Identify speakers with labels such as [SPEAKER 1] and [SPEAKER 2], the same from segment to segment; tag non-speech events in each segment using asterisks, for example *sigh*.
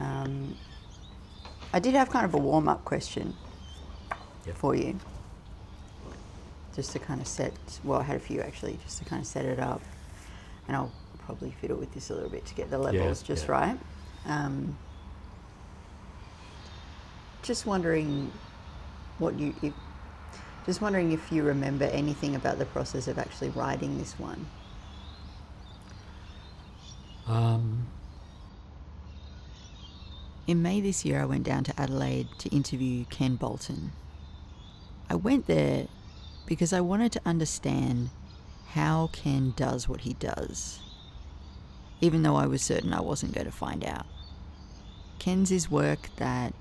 [SPEAKER 1] Um, I did have kind of a warm up question
[SPEAKER 2] Yep.
[SPEAKER 1] for you. Just to kind of set, well, I had a few actually, just to kind of set it up. And I'll probably fiddle with this a little bit to get the levels just
[SPEAKER 2] yeah.
[SPEAKER 1] right. Um, just wondering what you, if, just wondering if you remember anything about the process of actually writing this one.
[SPEAKER 2] Um,
[SPEAKER 1] In May this year, I went down to Adelaide to interview Ken Bolton. I went there because I wanted to understand how Ken does what he does, even though I was certain I wasn't going to find out. Ken's is work that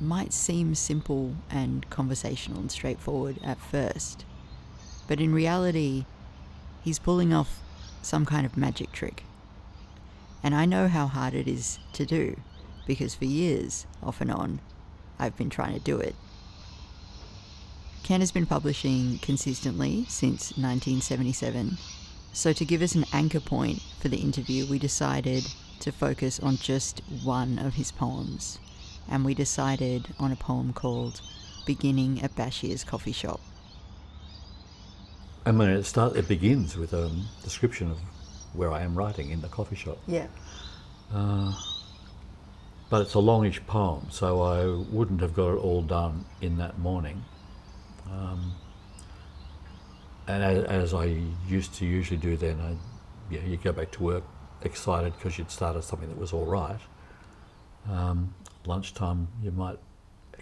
[SPEAKER 1] might seem simple and conversational and straightforward at first, but in reality, he's pulling off some kind of magic trick. And I know how hard it is to do because for years, off and on, I've been trying to do it. Ken has been publishing consistently since 1977, so to give us an anchor point for the interview, we decided to focus on just one of his poems, and we decided on a poem called Beginning at Basheer's Coffee Shop.
[SPEAKER 2] I mean, it start. It begins with a description of where I am writing in the coffee shop.
[SPEAKER 1] Yeah.
[SPEAKER 2] Uh, But it's a longish poem, so I wouldn't have got it all done in that morning. Um, and as, as I used to usually do then, I, yeah, you go back to work excited because you'd started something that was all right. Um, lunchtime, you might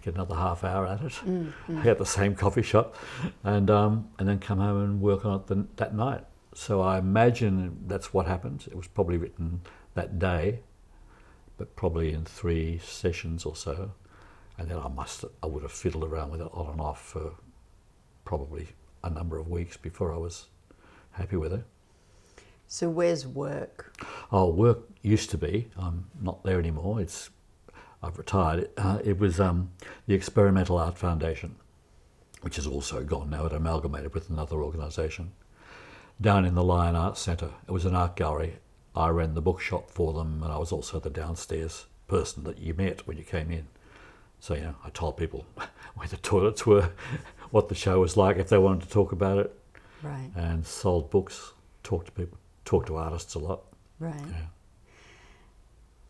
[SPEAKER 2] get another half hour at it *laughs* at the same coffee shop, and um, and then come home and work on it the, that night. So I imagine that's what happened. It was probably written that day, but probably in three sessions or so, and then I must I would have fiddled around with it on and off for probably a number of weeks before I was happy with it.
[SPEAKER 1] So, where's work?
[SPEAKER 2] Oh, work used to be. I'm not there anymore. It's I've retired. Uh, it was um, the Experimental Art Foundation, which is also gone now. It amalgamated with another organisation down in the Lion Arts Centre. It was an art gallery. I ran the bookshop for them, and I was also the downstairs person that you met when you came in. So you know, I told people *laughs* where the toilets were, *laughs* what the show was like, if they wanted to talk about it,
[SPEAKER 1] Right,
[SPEAKER 2] and sold books. Talked to people, talked to artists a lot.
[SPEAKER 1] right.
[SPEAKER 2] Yeah.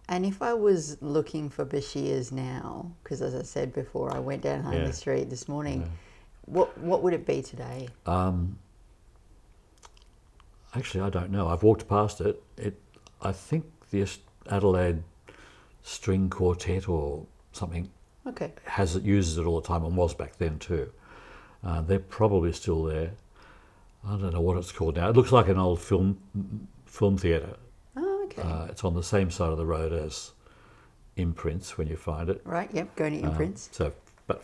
[SPEAKER 1] And if I was looking for Basheers now, because as I said before, I went down Harley
[SPEAKER 2] Yeah.
[SPEAKER 1] Street this morning, what what would it be today?
[SPEAKER 2] Um, actually, I don't know. I've walked past it. It, I think the Adelaide String Quartet or something
[SPEAKER 1] Okay,
[SPEAKER 2] has it uses it all the time and was back then too. Uh, they're probably still there. I don't know what it's called now. It looks like an old film film theatre.
[SPEAKER 1] oh, okay,
[SPEAKER 2] Uh, it's on the same side of the road as Imprints when you find it.
[SPEAKER 1] right. Yep, going to
[SPEAKER 2] Um,
[SPEAKER 1] imprints.
[SPEAKER 2] so, but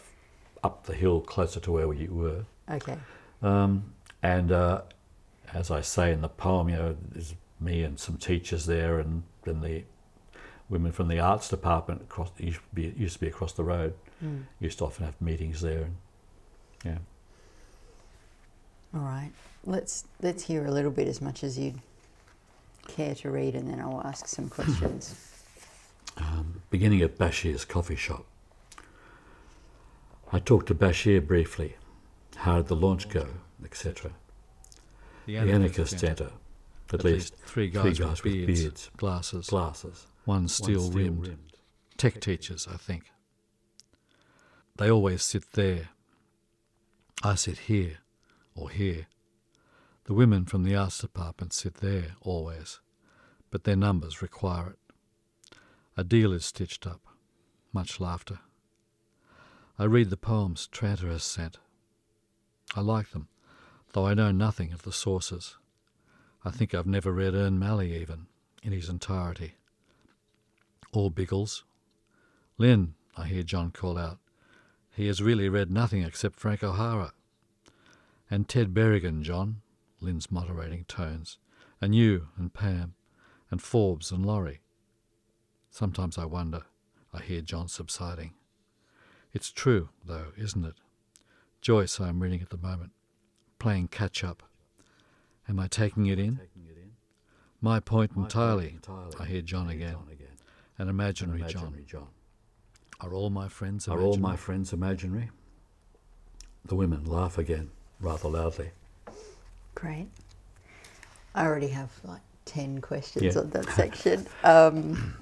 [SPEAKER 2] up the hill closer to where you were.
[SPEAKER 1] okay,
[SPEAKER 2] Um, and uh, as I say in the poem, you know, there's me and some teachers there, and then the women from the arts department across used to be, used to be across the road. Used to often have meetings there, and yeah.
[SPEAKER 1] all right. Let's let's hear a little bit as much as you'd care to read, and then I'll ask some *coughs* questions.
[SPEAKER 2] Um, beginning at Basheer's coffee shop. I talked to Basheer briefly. How did the launch go, etc. The anarchist enter. At, least,
[SPEAKER 3] three guys, with, beards, glasses,
[SPEAKER 2] glasses,
[SPEAKER 3] one steel rimmed. Tech teachers, I think. They always sit there. I sit here or here. The women from the arts department sit there always, but their numbers require it. A deal is stitched up. Much laughter. I read the poems Tranter has sent. I like them, though I know nothing of the sources. I think I've never read Ern Malley even, in his entirety. Or Biggles. Lynn, I hear John call out. He has really read nothing except Frank O'Hara. And Ted Berrigan, John, Lynn's moderating tones. And you and Pam, and Forbes and Laurie. Sometimes I wonder, I hear John subsiding. It's true, though, isn't it? Joyce, I am reading at the moment, playing catch up. Am I taking it in? My point entirely, I hear John again. An imaginary,
[SPEAKER 2] imaginary
[SPEAKER 3] John.
[SPEAKER 2] John.
[SPEAKER 3] Are all my friends
[SPEAKER 2] Are
[SPEAKER 3] imaginary?
[SPEAKER 2] all my friends imaginary? The women laugh again, rather loudly.
[SPEAKER 1] Great. I already have like 10 questions
[SPEAKER 2] Yeah.
[SPEAKER 1] on that *laughs* section. Um,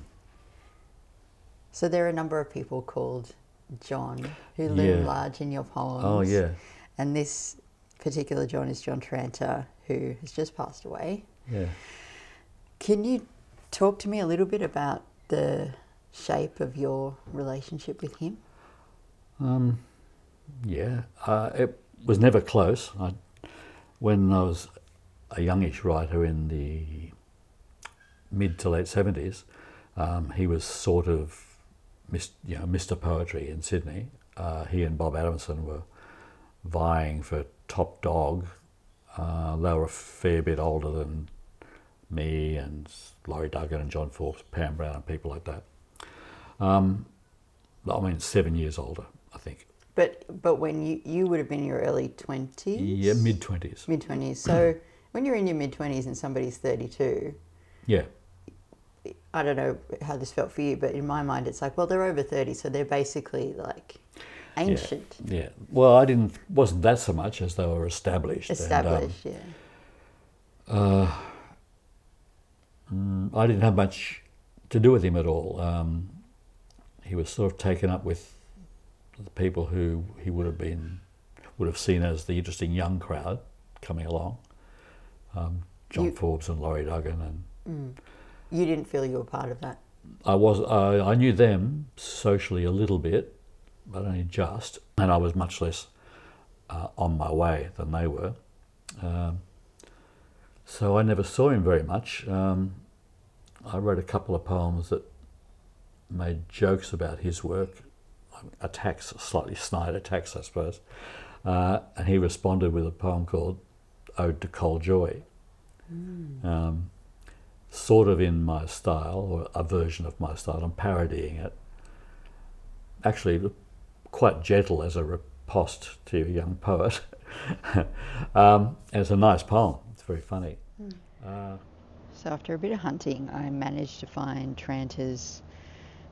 [SPEAKER 1] so there are a number of people called John who loom
[SPEAKER 2] Yeah.
[SPEAKER 1] large in your poems.
[SPEAKER 2] Oh, yeah.
[SPEAKER 1] And this particular John is John Tranter, who has just passed away.
[SPEAKER 2] Yeah.
[SPEAKER 1] Can you talk to me a little bit about the shape of your relationship with him?
[SPEAKER 2] Um, yeah, uh, it was never close. I, when I was a youngish writer in the mid to late seventies, um, he was sort of, you know, Mr. Poetry in Sydney. Uh, he and Bob Adamson were vying for top dog. Uh, they were a fair bit older than me and Laurie Duggan and John Forbes, Pam Brown, and people like that. Um, I mean, seven years older, I think.
[SPEAKER 1] But but when you you would have been in your early twenties,
[SPEAKER 2] Yeah, mid twenties.
[SPEAKER 1] mid twenties. So *clears throat* when you're in your mid twenties and somebody's thirty two,
[SPEAKER 2] Yeah,
[SPEAKER 1] I don't know how this felt for you, but in my mind, it's like, well, they're over thirty, so they're basically like ancient,
[SPEAKER 2] Yeah. Well, I didn't. Wasn't that so much as they were established. and, um,
[SPEAKER 1] established. yeah.
[SPEAKER 2] mm, I didn't have much to do with him at all. Um, he was sort of taken up with the people who he would have been would have seen as the interesting young crowd coming along. Um, John
[SPEAKER 1] You-
[SPEAKER 2] Forbes and Laurie Duggan and
[SPEAKER 1] You didn't feel you were part of that.
[SPEAKER 2] I was I I knew them socially a little bit, but only just, and I was much less uh, on my way than they were. Um, so I never saw him very much. Um, I wrote a couple of poems that made jokes about his work, attacks, slightly snide attacks, I suppose. Uh, and he responded with a poem called "Ode to Col Joye." Um, sort of in my style, or a version of my style. I'm parodying it. Actually, quite gentle as a riposte to a young poet. *laughs* um, it's a nice poem. It's very funny. Uh,
[SPEAKER 1] So after a bit of hunting, I managed to find Tranter's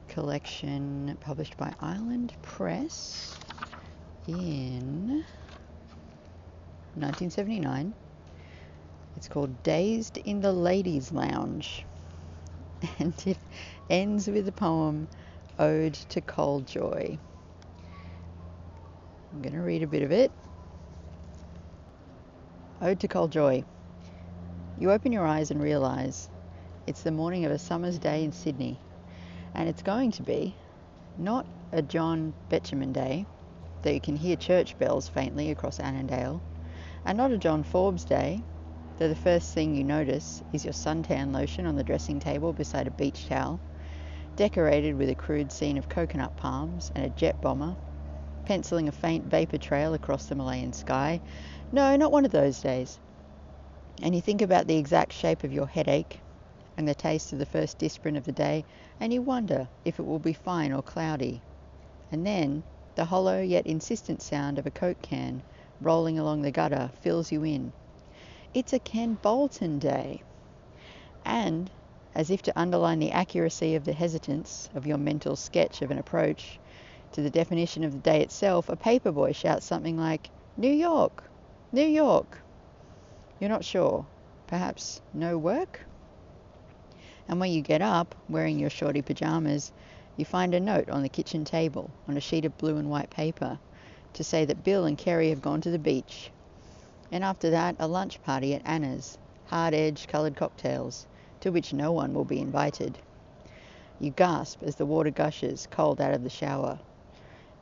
[SPEAKER 1] collection published by Island Press in 1979. It's called Dazed in the Ladies' Lounge. *laughs* And it ends with the poem Ode to Col Joye. I'm going to read a bit of it. Ode to Col Joye. You open your eyes and realize it's the morning of a summer's day in Sydney, and it's going to be not a John Betjeman day, though you can hear church bells faintly across Annandale, and not a John Forbes day, though the first thing you notice is your suntan lotion on the dressing table beside a beach towel, decorated with a crude scene of coconut palms and a jet bomber, penciling a faint vapor trail across the Malayan sky. No, not one of those days and you think about the exact shape of your headache and the taste of the first disprin of the day, and you wonder if it will be fine or cloudy. And then the hollow yet insistent sound of a Coke can rolling along the gutter fills you in. It's a Ken Bolton day. And, as if to underline the accuracy of the hesitance of your mental sketch of an approach to the definition of the day itself, a paperboy shouts something like, New York! New York! You're not sure. Perhaps no work? And when you get up, wearing your shorty pajamas, you find a note on the kitchen table on a sheet of blue and white paper to say that Bill and Kerry have gone to the beach. And after that, a lunch party at Anna's, hard edged coloured cocktails, to which no one will be invited. You gasp as the water gushes cold out of the shower.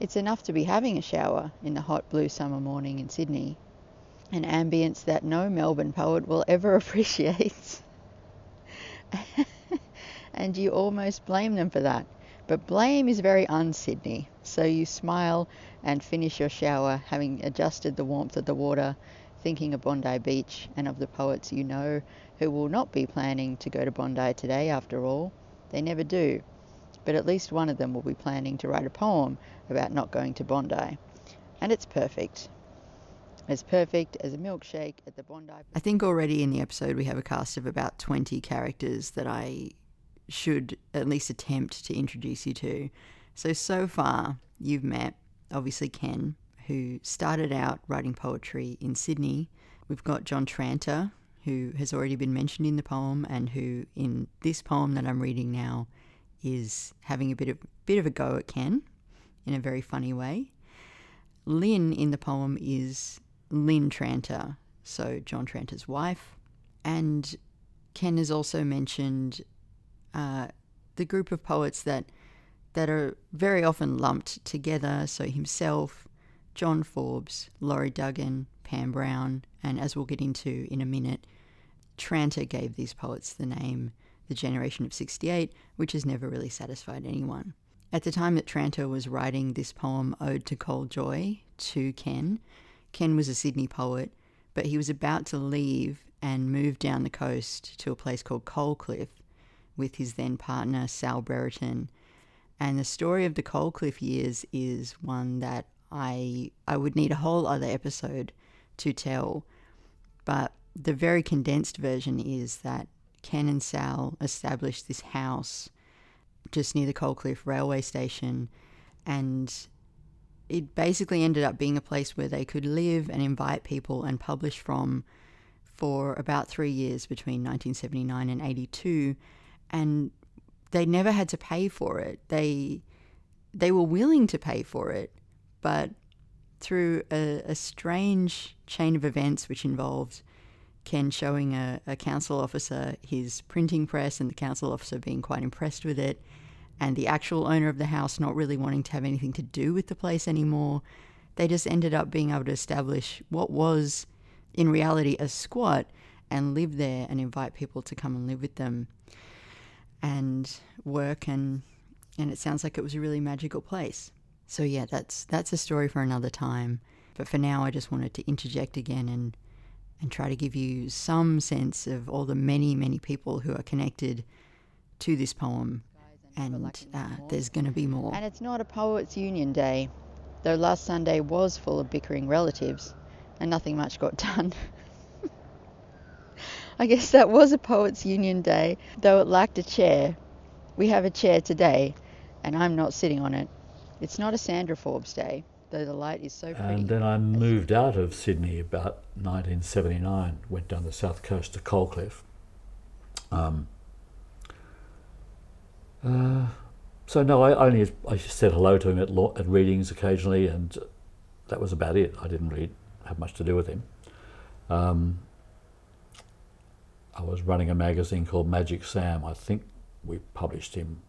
[SPEAKER 1] It's enough to be having a shower in the hot blue summer morning in Sydney an ambience that no Melbourne poet will ever *laughs* appreciate. *laughs* and you almost blame them for that. But blame is very un Sydney, so you smile and finish your shower, having adjusted the warmth of the water, thinking of Bondi Beach and of the poets you know who will not be planning to go to Bondi today after all. They never do. But at least one of them will be planning to write a poem about not going to Bondi. And it's perfect as perfect as a milkshake at the Bondi.
[SPEAKER 4] I think already in the episode we have a cast of about 20 characters that I
[SPEAKER 1] should at least attempt to introduce you to. So, so far, you've met obviously Ken, who started out writing poetry in Sydney. We've got John Tranter, who has already been mentioned in the poem and who, in this poem that I'm reading now, is having a bit of bit of a go at Ken in a very funny way. Lynn in the poem is Lynn Tranter, so John Tranter's wife, and Ken has also mentioned uh, the group of poets that that are very often lumped together. So himself, John Forbes, Laurie Duggan, Pam Brown, and as we'll get into in a minute, Tranter gave these poets the name The Generation of 68, which has never really satisfied anyone. At the time that Tranter was writing this poem, Ode to Col Joye, to Ken, Ken was a Sydney poet, but he was about to leave and move down the coast to a place called Coalcliff with his then partner, Sal Brereton. And the story of the Coalcliff years is one that I I would need a whole other episode to tell. But the very condensed version is that Ken and Sal established this house just near the Coalcliff railway station and it basically ended up being a place where they could live and invite people and publish from for about three years between 1979 and 82 and they never had to pay for it. They they were willing to pay for it but through a, a strange chain of events which involved Ken showing a, a council officer his printing press and the council officer being quite impressed with it and the actual owner of the house not really wanting to have anything to do with the place anymore, they just ended up being able to establish what was in reality a squat and live there and invite people to come and live with them and work and and it sounds like it was a really magical place. So yeah, that's that's a story for another time. But for now I just wanted to interject again and and try to give you some sense of all the many, many people who are connected to this poem and uh, there's going to be more.
[SPEAKER 4] And it's not a Poets Union Day, though last Sunday was full of bickering relatives and nothing much got done. *laughs* I guess that was a Poets Union Day, though it lacked a chair. We have a chair today, and I'm not sitting on it. It's not a Sandra Forbes Day, though the light is so pretty.
[SPEAKER 2] And then I moved out of Sydney about 1979, went down the south coast to Coalcliff. Um, uh, so no, I only I said hello to him at, at readings occasionally, and that was about it. I didn't really have much to do with him. Um, I was running a magazine called Magic Sam. I think we published him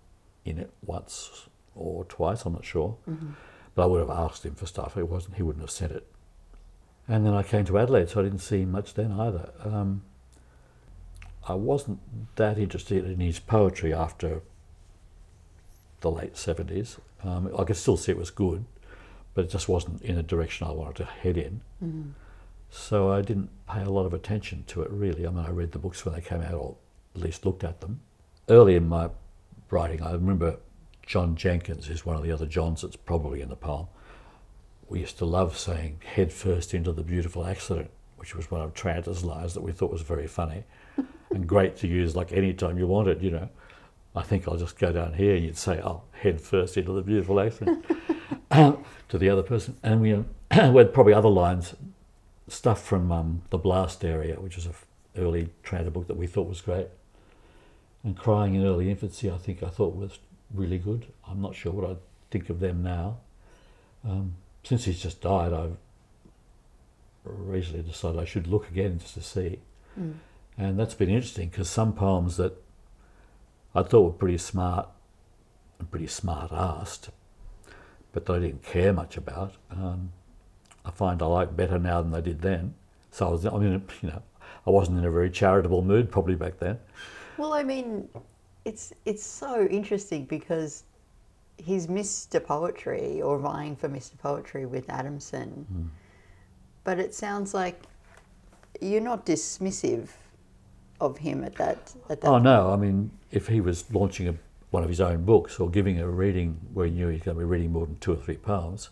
[SPEAKER 2] in it once or twice. I'm not sure, mm-hmm. But I would have asked him for stuff. It wasn't. He wouldn't have sent it. And then I came to Adelaide, so I didn't see him much then either. Um, I wasn't that interested in his poetry after the late 70s. Um, I could still see it was good, but it just wasn't in a direction I wanted to head in. Mm-hmm. So I didn't pay a lot of attention to it really. I mean, I read the books when they came out, or at least looked at them. Early in my writing, I remember John Jenkins, is one of the other Johns that's probably in the poem. We used to love saying head first into the beautiful accident, which was one of Tranter's lines that we thought was very funny *laughs* and great to use like any time you wanted, you know. I think I'll just go down here. And you'd say, "I'll head first into the beautiful accent *laughs* to the other person. And we, uh, *clears throat* we had probably other lines, stuff from um, The Blast Area, which is an early Tranter book that we thought was great. And Crying in Early Infancy, I think I thought was really good. I'm not sure what I think of them now. Um, since he's just died, I've recently decided I should look again just to see. Mm. And that's been interesting because some poems that I thought were pretty smart and pretty smart asked, but that I didn't care much about. Um, I find I like better now than I did then. So I was, I mean, you know, I wasn't in a very charitable mood probably back then.
[SPEAKER 1] Well, I mean, it's it's so interesting because he's Mr. Poetry or vying for Mr. Poetry with Adamson, mm. but it sounds like you're not dismissive of him at that at that.
[SPEAKER 2] Oh point. no, I mean if he was launching a, one of his own books or giving a reading where he knew he's going to be reading more than two or three poems,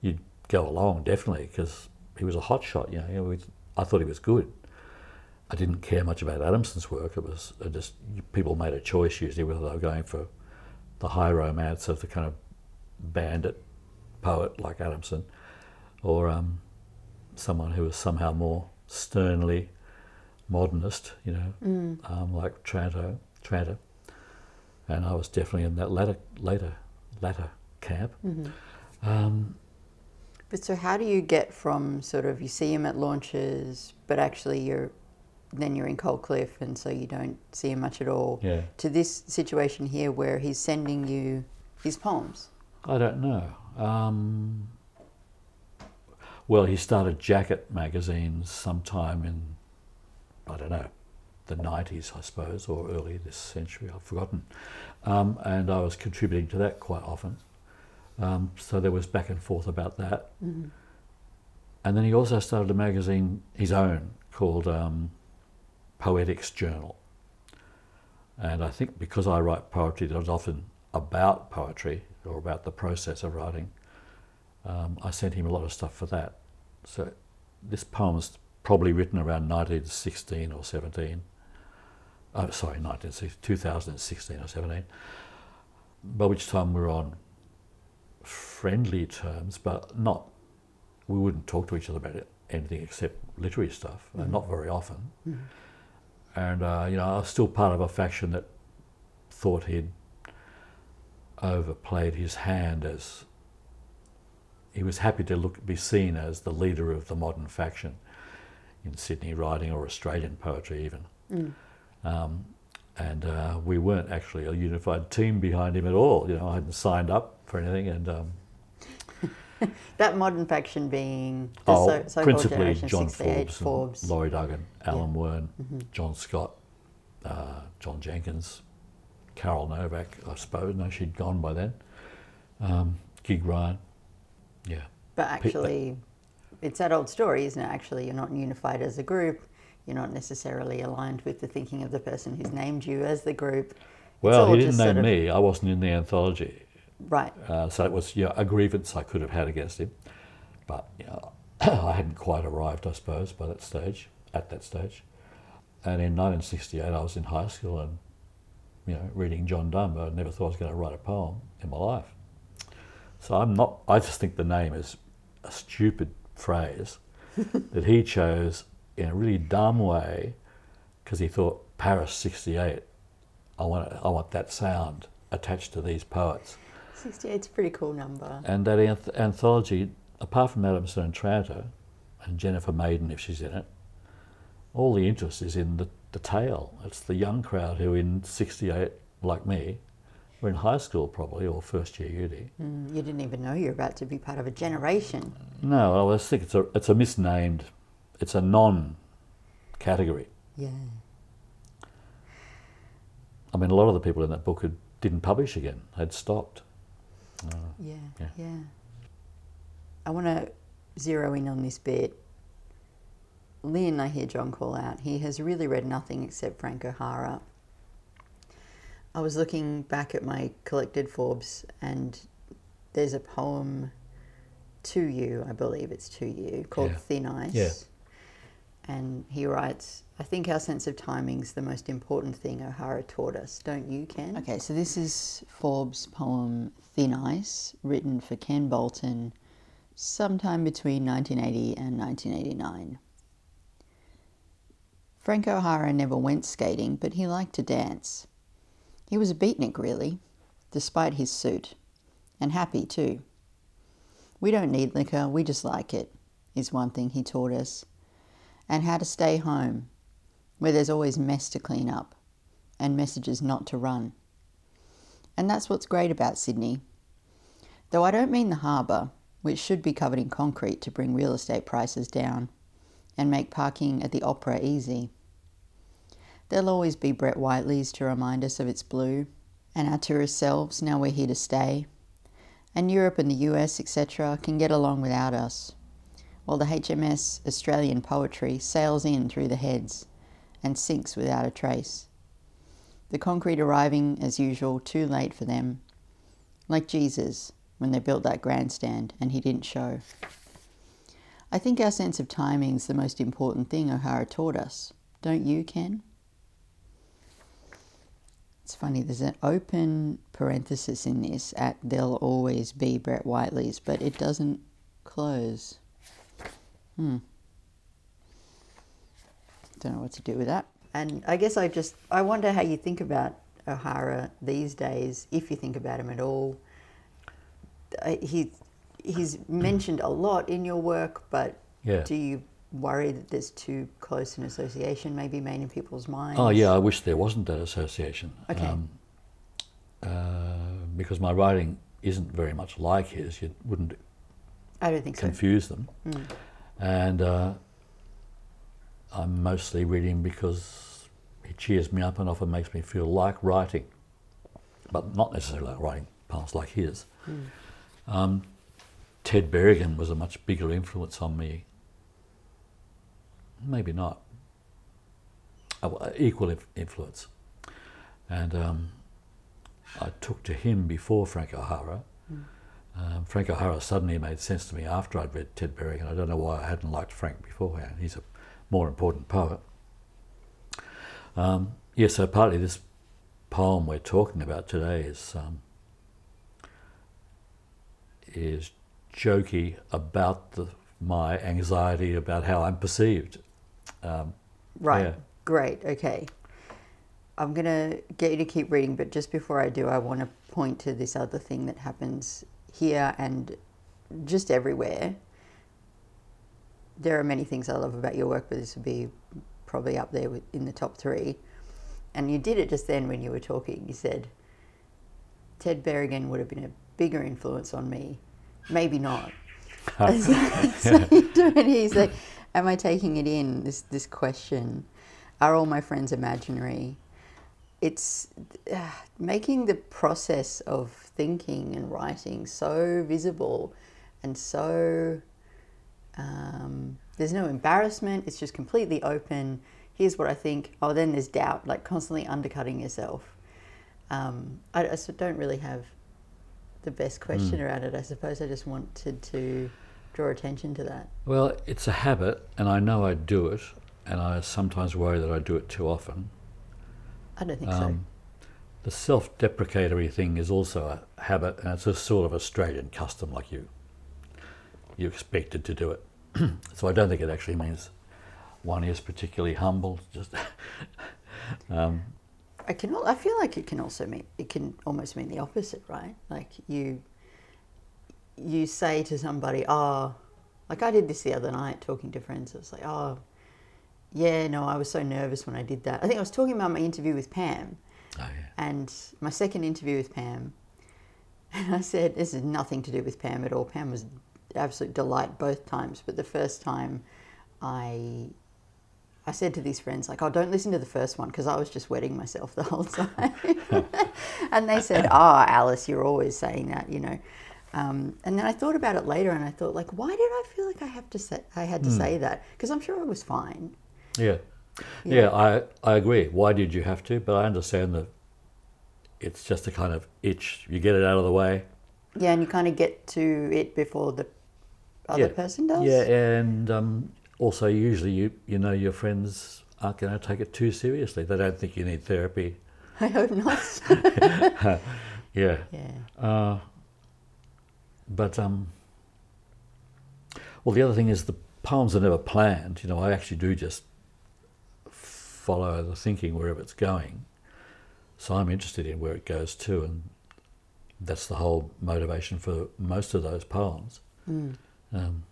[SPEAKER 2] you'd go along definitely because he was a hot shot. You know, I thought he was good. I didn't care much about Adamson's work. It was just people made a choice usually whether they were going for the high romance of the kind of bandit poet like Adamson, or um, someone who was somehow more sternly modernist, you know,
[SPEAKER 1] Mm.
[SPEAKER 2] um, like Tranto, Tranter. And I was definitely in that latter, later, latter camp.
[SPEAKER 1] Mm-hmm.
[SPEAKER 2] Um,
[SPEAKER 1] But so, how do you get from sort of you see him at launches, but actually you're then you're in Coalcliff, and so you don't see him much at all,
[SPEAKER 2] yeah,
[SPEAKER 1] to this situation here where he's sending you his poems?
[SPEAKER 2] I don't know. Um, well, he started Jacket magazines sometime in, I don't know, the 90s, I suppose, or early this century, I've forgotten. Um, and I was contributing to that quite often. Um, so there was back and forth about that.
[SPEAKER 1] Mm-hmm.
[SPEAKER 2] And then he also started a magazine, his own, called um, Poetics Journal. And I think because I write poetry that was often about poetry or about the process of writing, um, I sent him a lot of stuff for that. So this poem's probably written around 1916 or 17. Oh, sorry, 1960, 2016 or 17. By which time we were on friendly terms, but not, we wouldn't talk to each other about it, anything except literary stuff, and not very often. And, uh, you know, I was still part of a faction that thought he'd overplayed his hand as he was happy to look be seen as the leader of the modern faction in Sydney writing or Australian poetry even. Um, and uh, we weren't actually a unified team behind him at all. You know, I hadn't signed up for anything, and um, *laughs*
[SPEAKER 1] That modern faction being the
[SPEAKER 2] oh,
[SPEAKER 1] so,
[SPEAKER 2] principally John
[SPEAKER 1] 68
[SPEAKER 2] Forbes, and
[SPEAKER 1] Forbes.
[SPEAKER 2] Laurie Duggan, Alan Wearne,
[SPEAKER 1] Mm-hmm.
[SPEAKER 2] John Scott, uh, John Jenkins, Carol Novack. I suppose no, she'd gone by then. Um, Gig Ryan, yeah.
[SPEAKER 1] But actually, it's that old story, isn't it? Actually, you're not unified as a group. You're not necessarily aligned with the thinking of the person who's named you as the group.
[SPEAKER 2] Well, he didn't name
[SPEAKER 1] of-
[SPEAKER 2] me. I wasn't in the anthology.
[SPEAKER 1] Right.
[SPEAKER 2] Uh, so it was you know, a grievance I could have had against him, but you know, *coughs* I hadn't quite arrived, I suppose, by that stage. At that stage, and in 1968, I was in high school and you know reading John Donne, but I never thought I was going to write a poem in my life. So I'm not. I just think the name is a stupid phrase *laughs* that he chose in a really dumb way because he thought Paris '68. I want. I want that sound attached to these poets.
[SPEAKER 1] 68's a pretty cool number.
[SPEAKER 2] And that anth- anthology, apart from Adamson and Tranter, and Jennifer Maiden if she's in it, all the interest is in the, the tail. It's the young crowd who in 68, like me, were in high school probably, or first year uni.
[SPEAKER 1] Mm, you didn't even know you were about to be part of a generation.
[SPEAKER 2] No, I just think it's a, it's a misnamed, it's a non category.
[SPEAKER 1] Yeah.
[SPEAKER 2] I mean, a lot of the people in that book had, didn't publish again, had stopped.
[SPEAKER 1] Yeah,
[SPEAKER 2] Yeah.
[SPEAKER 1] yeah. I want to zero in on this bit. Lynn, I hear John call out, he has really read nothing except Frank O'Hara. I was looking back at my collected Forbes, and there's a poem to you, I believe it's to you, called
[SPEAKER 2] Yeah.
[SPEAKER 1] Thin Ice.
[SPEAKER 2] Yeah.
[SPEAKER 1] And he writes, I think our sense of timing's the most important thing O'Hara taught us, don't you, Ken? Okay, so this is Forbes' poem Thin Ice, written for Ken Bolton sometime between 1980 and 1989. Frank O'Hara never went skating, but he liked to dance. He was a beatnik, really, despite his suit, and happy too. We don't need liquor, we just like it, is one thing he taught us and how to stay home, where there's always mess to clean up and messages not to run. And that's what's great about Sydney. Though I don't mean the harbour, which should be covered in concrete to bring real estate prices down and make parking at the opera easy. There'll always be Brett Whiteley's to remind us of its blue, and our tourist selves now we're here to stay. And Europe and the US, etc., can get along without us while the HMS Australian Poetry sails in through the heads and sinks without a trace. The concrete arriving, as usual, too late for them, like Jesus when they built that grandstand and he didn't show. I think our sense of timing's the most important thing O'Hara taught us, Don't you, Ken? It's funny, there's an open parenthesis in this at there'll always be Brett Whiteley's, but it doesn't close. Hmm. Don't know what to do with that. And I guess I just, I wonder how you think about O'Hara these days, if you think about him at all. Uh, He, he's mentioned a lot in your work, but
[SPEAKER 2] Yeah.
[SPEAKER 1] do you worry that there's too close an association maybe made in people's minds?
[SPEAKER 2] Oh yeah, I wish there wasn't that association.
[SPEAKER 1] Okay.
[SPEAKER 2] uh, because my writing isn't very much like his. You wouldn't
[SPEAKER 1] I don't think so.
[SPEAKER 2] confuse them. And uh, I'm mostly reading because he cheers me up and often makes me feel like writing, but not necessarily like writing poems like his. Um, Ted Berrigan was a much bigger influence on me. Maybe not. Uh, equal inf- influence. And um, I took to him before Frank O'Hara. Um, Frank O'Hara suddenly made sense to me after I'd read Ted Berrigan. I don't know why I hadn't liked Frank beforehand. He's a more important poet. Um, yeah, so partly this poem we're talking about today is um, is jokey about the, my anxiety about how I'm perceived. Um,
[SPEAKER 1] Right.
[SPEAKER 2] Yeah.
[SPEAKER 1] Great. Okay. I'm going to get you to keep reading, but just before I do, I want to point to this other thing that happens here and just everywhere. There are many things I love about your work, but this would be probably up there with, in the top three. And you did it just then when you were talking. You said, Ted Berrigan would have been a bigger influence on me. Maybe not. so, so you do it. You say, Am I taking it in? This this question. Are all my friends imaginary? It's uh, *sighs* making the process of thinking and writing so visible and so um, there's no embarrassment. It's just completely open. Here's what I think. Oh, then there's doubt, like constantly undercutting yourself. Um, I, I don't really have the best question around it. I suppose I just wanted to draw attention to that.
[SPEAKER 2] Well, it's a habit, and I know I do it, and I sometimes worry that I do it too often.
[SPEAKER 1] I don't think
[SPEAKER 2] Um, the self-deprecatory thing is also a habit, and it's a sort of Australian custom, like you You're expected to do it. *clears throat* so I don't think it actually means one is particularly humble. Just *laughs* um.
[SPEAKER 1] I can. I feel like it can also mean it can almost mean the opposite, right? Like you you say to somebody, "Oh, like I did this the other night talking to friends. I was like, oh, yeah, no, I was so nervous when I did that. I think I was talking about my interview with Pam,
[SPEAKER 2] oh yeah.
[SPEAKER 1] and my second interview with Pam, and I said, this is nothing to do with Pam at all. Pam was absolute delight both times, but the first time, I. I said to these friends, like, oh, don't listen to the first one because I was just wetting myself the whole time. *laughs* and they said, oh, Alice, you're always saying that, you know. Um, and then I thought about it later, and I thought, like, why did I feel like I have to say I had to say that? Because I'm sure I was fine.
[SPEAKER 2] Yeah. yeah, I I agree. Why did you have to? But I understand that it's just a kind of itch. You get it out of the way.
[SPEAKER 1] Yeah, and you kind of get to it before the other
[SPEAKER 2] yeah.
[SPEAKER 1] person does.
[SPEAKER 2] Yeah, and um, also usually you you know your friends aren't going to take it too seriously. They don't think you need therapy. *laughs*
[SPEAKER 1] I hope not. *laughs*
[SPEAKER 2] Yeah.
[SPEAKER 1] yeah.
[SPEAKER 2] Uh, but um, well, the other thing is the poems are never planned. You know, I actually do just follow the thinking wherever it's going. So I'm interested in where it goes to, and that's the whole motivation for most of those poems. Um,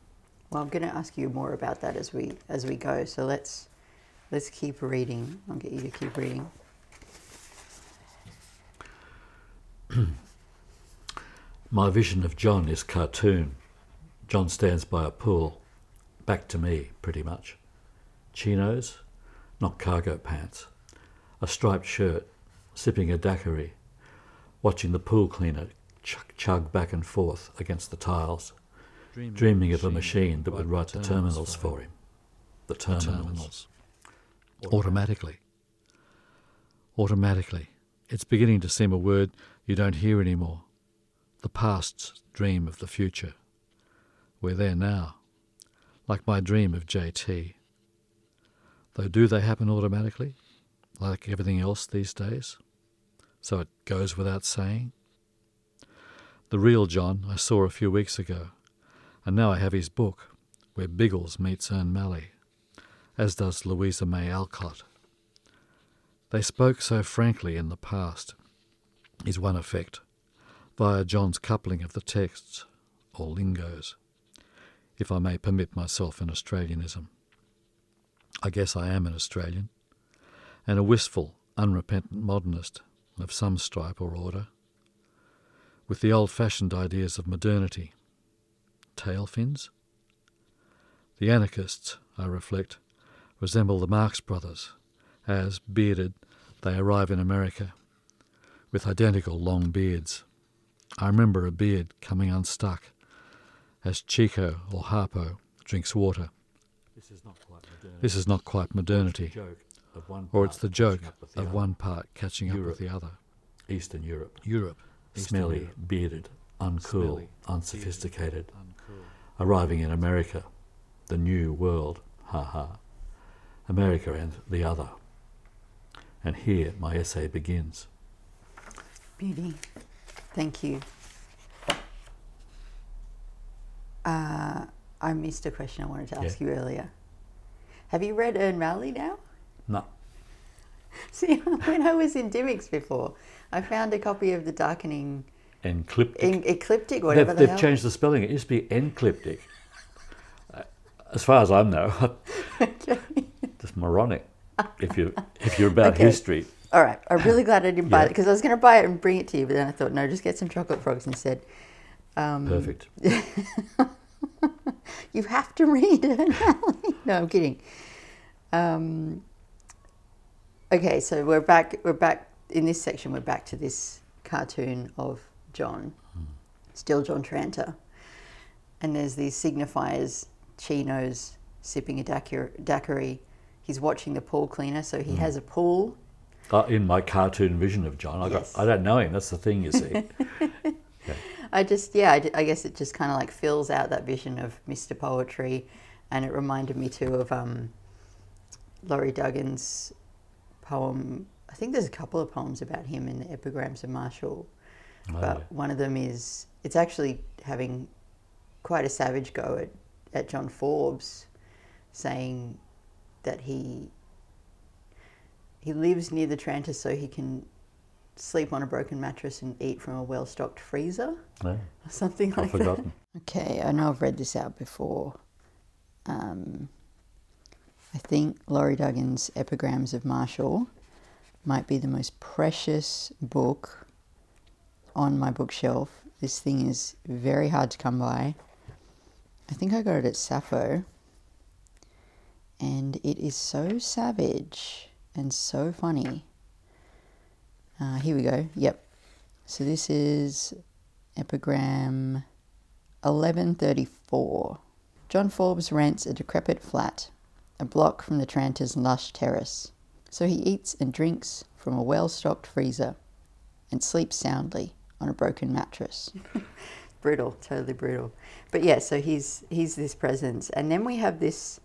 [SPEAKER 1] Well, I'm going to ask you more about that as we as we go. So let's let's keep reading. I'll get you to keep reading. *clears throat*
[SPEAKER 2] My vision of John is cartoon. John stands by a pool, back to me, pretty much. Chinos, not cargo pants. A striped shirt, sipping a daiquiri, watching the pool cleaner chug, chug back and forth against the tiles, dreaming of a machine that would write the terminals for him. The terminals.
[SPEAKER 3] terminals. Automatically. Automatically. It's beginning to seem a word you don't hear anymore. The past's dream of the future. We're there now. Like my dream of JT. Though, do they happen automatically, like everything else these days? So it goes without saying? The real John I saw a few weeks ago, and now I have his book, Where Biggles Meets Ern Malley, as does Louisa May Alcott. They spoke so frankly in the past, is one effect, via John's coupling of the texts, or lingos, if I may permit myself an Australianism. I guess I am an Australian, and a wistful, unrepentant modernist of some stripe or order, with the old fashioned ideas of modernity. Tail fins? The anarchists, I reflect, resemble the Marx brothers, as, bearded, they arrive in America, with identical long beards. I remember a beard coming unstuck as Chico or Harpo drinks water.
[SPEAKER 2] This is not quite.
[SPEAKER 3] This is not quite modernity,
[SPEAKER 2] joke of one
[SPEAKER 3] or it's the joke
[SPEAKER 2] catching up with the
[SPEAKER 3] of one part catching up with the other.
[SPEAKER 2] Eastern Europe.
[SPEAKER 3] Europe.
[SPEAKER 2] Smelly, bearded, uncool, unsophisticated.
[SPEAKER 3] Uncool.
[SPEAKER 2] Arriving in America, the new world, ha ha. America and the other. And here my essay begins.
[SPEAKER 1] Beauty. Thank you. Uh, I missed a question I wanted to ask
[SPEAKER 2] Yeah.
[SPEAKER 1] you earlier. Have you read Ern Malley now?
[SPEAKER 2] No, *laughs*
[SPEAKER 1] See, *laughs* when I was in Dymocks before, I found a copy of The Darkening
[SPEAKER 2] encliptic.
[SPEAKER 1] en- Ecliptic, whatever
[SPEAKER 2] they've
[SPEAKER 1] the
[SPEAKER 2] they've changed the spelling. It used to be encliptic. *laughs* Uh, as far as I know, just moronic. If you if you're about
[SPEAKER 1] Okay.
[SPEAKER 2] history,
[SPEAKER 1] All right, I'm really glad I didn't buy
[SPEAKER 2] Yeah.
[SPEAKER 1] it because I was going to buy it and bring it to you, but then I thought, no, just get some chocolate frogs instead. Um,
[SPEAKER 2] perfect. *laughs*
[SPEAKER 1] You have to *laughs* read it. No, I'm kidding. Um, okay, so we're back. We're back in this section. We're back to this cartoon of John, still John Tranter, and there's these signifiers, chinos sipping a daiquiri. He's watching the pool cleaner, so he has a pool.
[SPEAKER 2] Uh, in my cartoon vision of John, I
[SPEAKER 1] Yes.
[SPEAKER 2] got I don't know him. That's the thing, you see. *laughs*
[SPEAKER 1] I just, yeah, I guess it just kind of like fills out that vision of Mr. Poetry, and it reminded me too of um, Laurie Duggan's poem. I think there's a couple of poems about him in the Epigrams of Martial,
[SPEAKER 2] Oh,
[SPEAKER 1] but
[SPEAKER 2] yeah.
[SPEAKER 1] one of them is it's actually having quite a savage go at, at John Forbes, saying that he he lives near the Tranter so he can sleep on a broken mattress and eat from a well stocked freezer
[SPEAKER 2] No,
[SPEAKER 1] or something
[SPEAKER 2] I've
[SPEAKER 1] like that.
[SPEAKER 2] forgotten.
[SPEAKER 1] Okay, I know I've read this out before. Um, I think Laurie Duggan's Epigrams of Martial might be the most precious book on my bookshelf. This thing is very hard to come by. I think I got it at Sappho. And it is so savage and so funny. Uh, here we go. Yep. So this is epigram 1134. John Forbes rents a decrepit flat, a block from the Tranter's lush terrace. So he eats and drinks from a well stocked freezer and sleeps soundly on a broken mattress. *laughs* brutal, totally brutal. But yeah, so he's he's this presence. And then we have this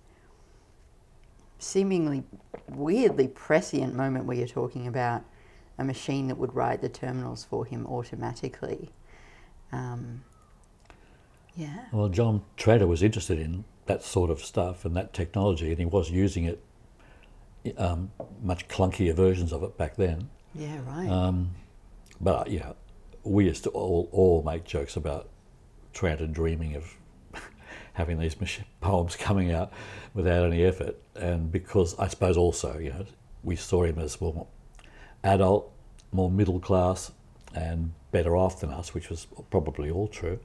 [SPEAKER 1] seemingly weirdly prescient moment where you're talking about a machine that would write the terminals for him automatically. Um, yeah.
[SPEAKER 2] Well, John Tranter was interested in that sort of stuff and that technology, and he was using it, um, much clunkier versions of it back then.
[SPEAKER 1] Yeah, right.
[SPEAKER 2] Um, but uh, yeah, we used to all, all make jokes about Tranter dreaming of *laughs* having these mach- poems *laughs* coming out without any effort, and because I suppose also you know we saw him as more adult, more middle class, and better off than us, which was probably all true.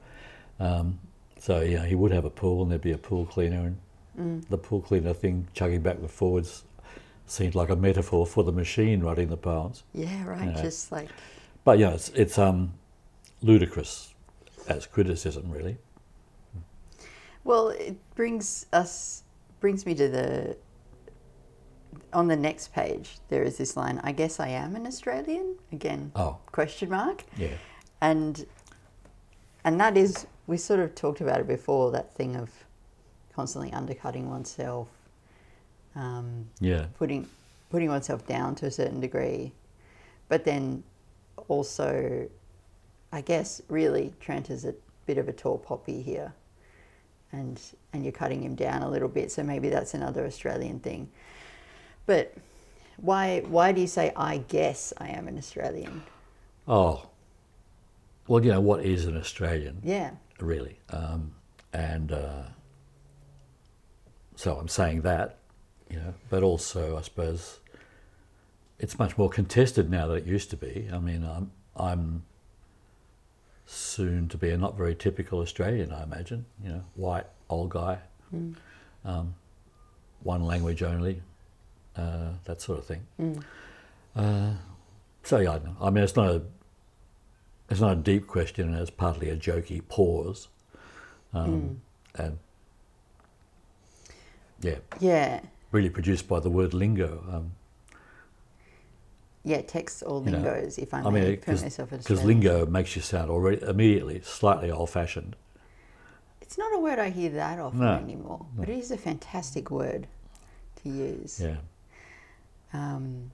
[SPEAKER 2] Um, so you know he would have a pool, and there'd be a pool cleaner, and the pool cleaner thing chugging back and forwards seemed like a metaphor for the machine running the poems.
[SPEAKER 1] yeah, right.
[SPEAKER 2] yeah.
[SPEAKER 1] Just like,
[SPEAKER 2] But yeah, it's it's um, ludicrous as criticism, really.
[SPEAKER 1] well, it brings us, brings me to the, on the next page, there is this line, I guess I am an Australian? Again,
[SPEAKER 2] Oh,
[SPEAKER 1] question mark.
[SPEAKER 2] yeah,
[SPEAKER 1] and and that is we sort of talked about it before that thing of constantly undercutting oneself um,
[SPEAKER 2] Yeah.
[SPEAKER 1] putting putting oneself down to a certain degree, but then also, I guess, really Trent is a bit of a tall poppy here, and and you're cutting him down a little bit. So maybe that's another Australian thing. But why why do you say I guess I am an Australian?
[SPEAKER 2] Oh, well, you know what is an Australian?
[SPEAKER 1] Yeah.
[SPEAKER 2] really. Um, and uh, so I'm saying that, you know, but also I suppose it's much more contested now than it used to be. I mean, I'm I'm soon to be a not very typical Australian, I imagine. You know, white old guy, um, one language only, uh, that sort of thing. Uh, so yeah, I. Mean, it's not a it's not a deep question, and it's partly a jokey pause. Um, And yeah,
[SPEAKER 1] Yeah.
[SPEAKER 2] really produced by the word lingo. Um,
[SPEAKER 1] Yeah, text or
[SPEAKER 2] you know.
[SPEAKER 1] lingos, if I may
[SPEAKER 2] I mean,
[SPEAKER 1] permit myself
[SPEAKER 2] because lingo makes you sound already immediately slightly old-fashioned.
[SPEAKER 1] It's not a word I hear that often
[SPEAKER 2] No,
[SPEAKER 1] anymore, but it is a fantastic word to use.
[SPEAKER 2] Yeah,
[SPEAKER 1] Um,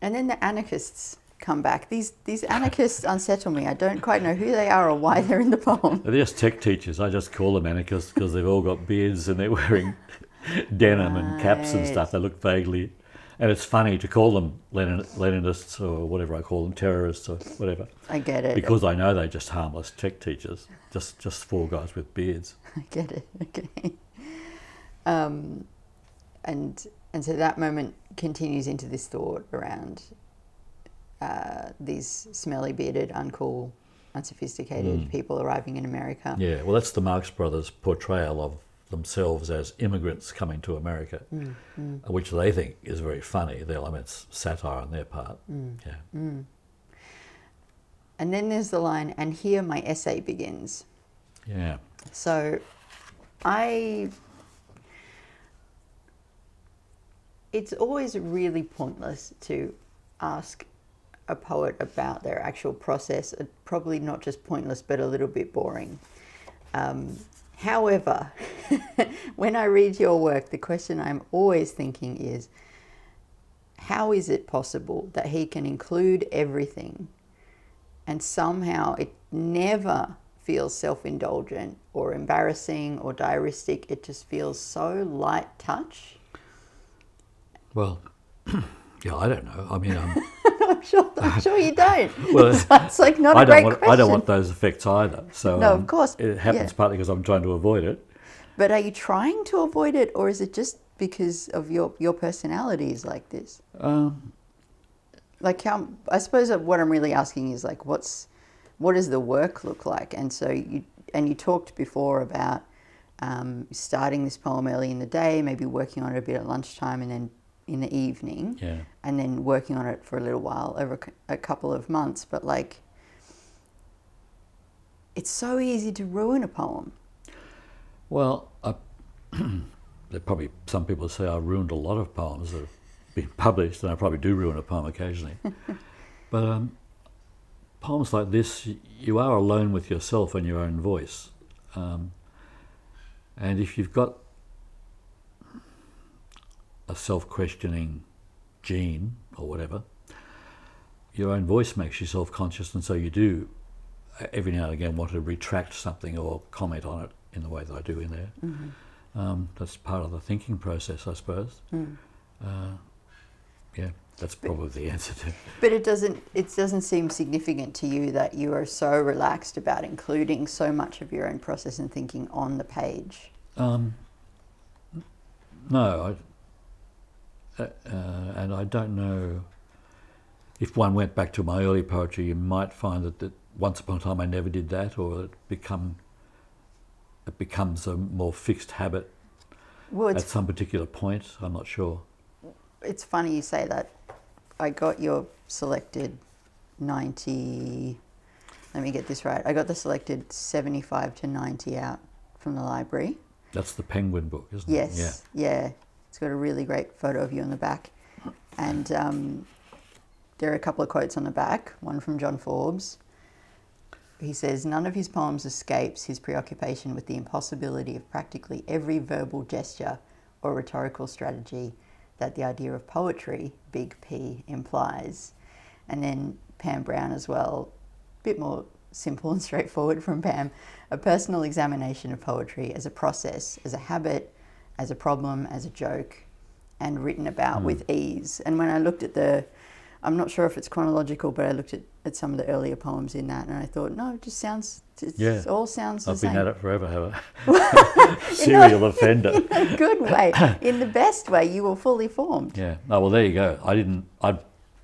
[SPEAKER 1] and then the anarchists come back. These these anarchists unsettle me. I don't quite know who they are or why they're in the poem.
[SPEAKER 2] they're just tech teachers. I just call them anarchists because they've all got beards and they're wearing *laughs* denim and caps and stuff. They look vaguely, and it's funny to call them Lenin, Leninists or whatever I call them, terrorists or whatever.
[SPEAKER 1] I get it.
[SPEAKER 2] because I know they're just harmless tech teachers, just just four guys with beards. *laughs*
[SPEAKER 1] I get it. Okay. Um, and and so that moment continues into this thought around uh, these smelly bearded, uncool, unsophisticated hmm. people arriving in America.
[SPEAKER 2] Yeah, well, that's the Marx Brothers' portrayal of themselves as immigrants coming to America, hmm, hmm. Uh, which they think is very funny. They'll, I mean, it's satire on their part. Yeah,
[SPEAKER 1] And then there's the line, and here my essay begins.
[SPEAKER 2] yeah,
[SPEAKER 1] So I. It's always really pointless to ask a poet about their actual process. Probably not just pointless, but a little bit boring. Um, however, *laughs* when I read your work, the question I'm always thinking is how is it possible that he can include everything and somehow it never feels self indulgent or embarrassing or diaristic? It just feels so light touch.
[SPEAKER 2] Well, *clears throat* yeah, I don't know. I mean, um, *laughs*
[SPEAKER 1] I'm sure, I'm sure you don't. *laughs*
[SPEAKER 2] Well, *laughs*
[SPEAKER 1] it's like not
[SPEAKER 2] I
[SPEAKER 1] a great
[SPEAKER 2] want
[SPEAKER 1] question.
[SPEAKER 2] I don't want those effects either. So
[SPEAKER 1] No, of
[SPEAKER 2] um,
[SPEAKER 1] course,
[SPEAKER 2] it happens
[SPEAKER 1] yeah.
[SPEAKER 2] partly because I'm trying to avoid it.
[SPEAKER 1] But are you trying to avoid it, or is it just because of your your personality is like this?
[SPEAKER 2] Um,
[SPEAKER 1] Like how? I suppose what I'm really asking is like, what's what does the work look like? And so you and you talked before about um, starting this poem early in the day, maybe working on it a bit at lunchtime, and then in the evening,
[SPEAKER 2] yeah.
[SPEAKER 1] and then working on it for a little while over a couple of months. But like, it's so easy to ruin a poem.
[SPEAKER 2] Well, I, *clears throat* there probably some people say I ruined a lot of poems that have been *laughs* published, and I probably do ruin a poem occasionally. *laughs* but um, poems like this, you are alone with yourself and your own voice. Um, and if you've got a self-questioning gene or whatever, your own voice makes you self-conscious, and so you do uh, every now and again want to retract something or comment on it in the way that I do in there. Um, that's part of the thinking process, I suppose. Uh, yeah, that's probably the answer to. it.
[SPEAKER 1] But it doesn't it doesn't seem significant to you that you are so relaxed about including so much of your own process and thinking on the page.
[SPEAKER 2] Um, no, I, uh, and I don't know if one went back to my early poetry, you might find that, that once upon a time I never did that, or it become it becomes a more fixed habit
[SPEAKER 1] Well,
[SPEAKER 2] at some particular point. I'm not sure.
[SPEAKER 1] it's funny you say that. I got your selected 90 let me get this right. I got the selected 75 to 90 out from the library.
[SPEAKER 2] That's the Penguin book, isn't it?
[SPEAKER 1] Yes, yeah. It's got a really great photo of you on the back. And um, there are a couple of quotes on the back, one from John Forbes. He says, None of his poems escapes his preoccupation with the impossibility of practically every verbal gesture or rhetorical strategy that the idea of poetry, big P, implies. And then Pam Brown as well, a bit more simple and *laughs* straightforward from Pam, a personal examination of poetry as a process, as a habit, as a problem, as a joke, and written about
[SPEAKER 2] Hmm.
[SPEAKER 1] with ease. And when I looked at the, I'm not sure if it's chronological, but I looked at, at some of the earlier poems in that, and I thought, no, it just sounds, it
[SPEAKER 2] Yeah.
[SPEAKER 1] all sounds the same.
[SPEAKER 2] I've been at it forever, have I? *laughs* *laughs* Serial offender. *laughs*
[SPEAKER 1] in a good way, in the best way. You were fully formed.
[SPEAKER 2] Yeah. Oh well, there you go. I didn't. I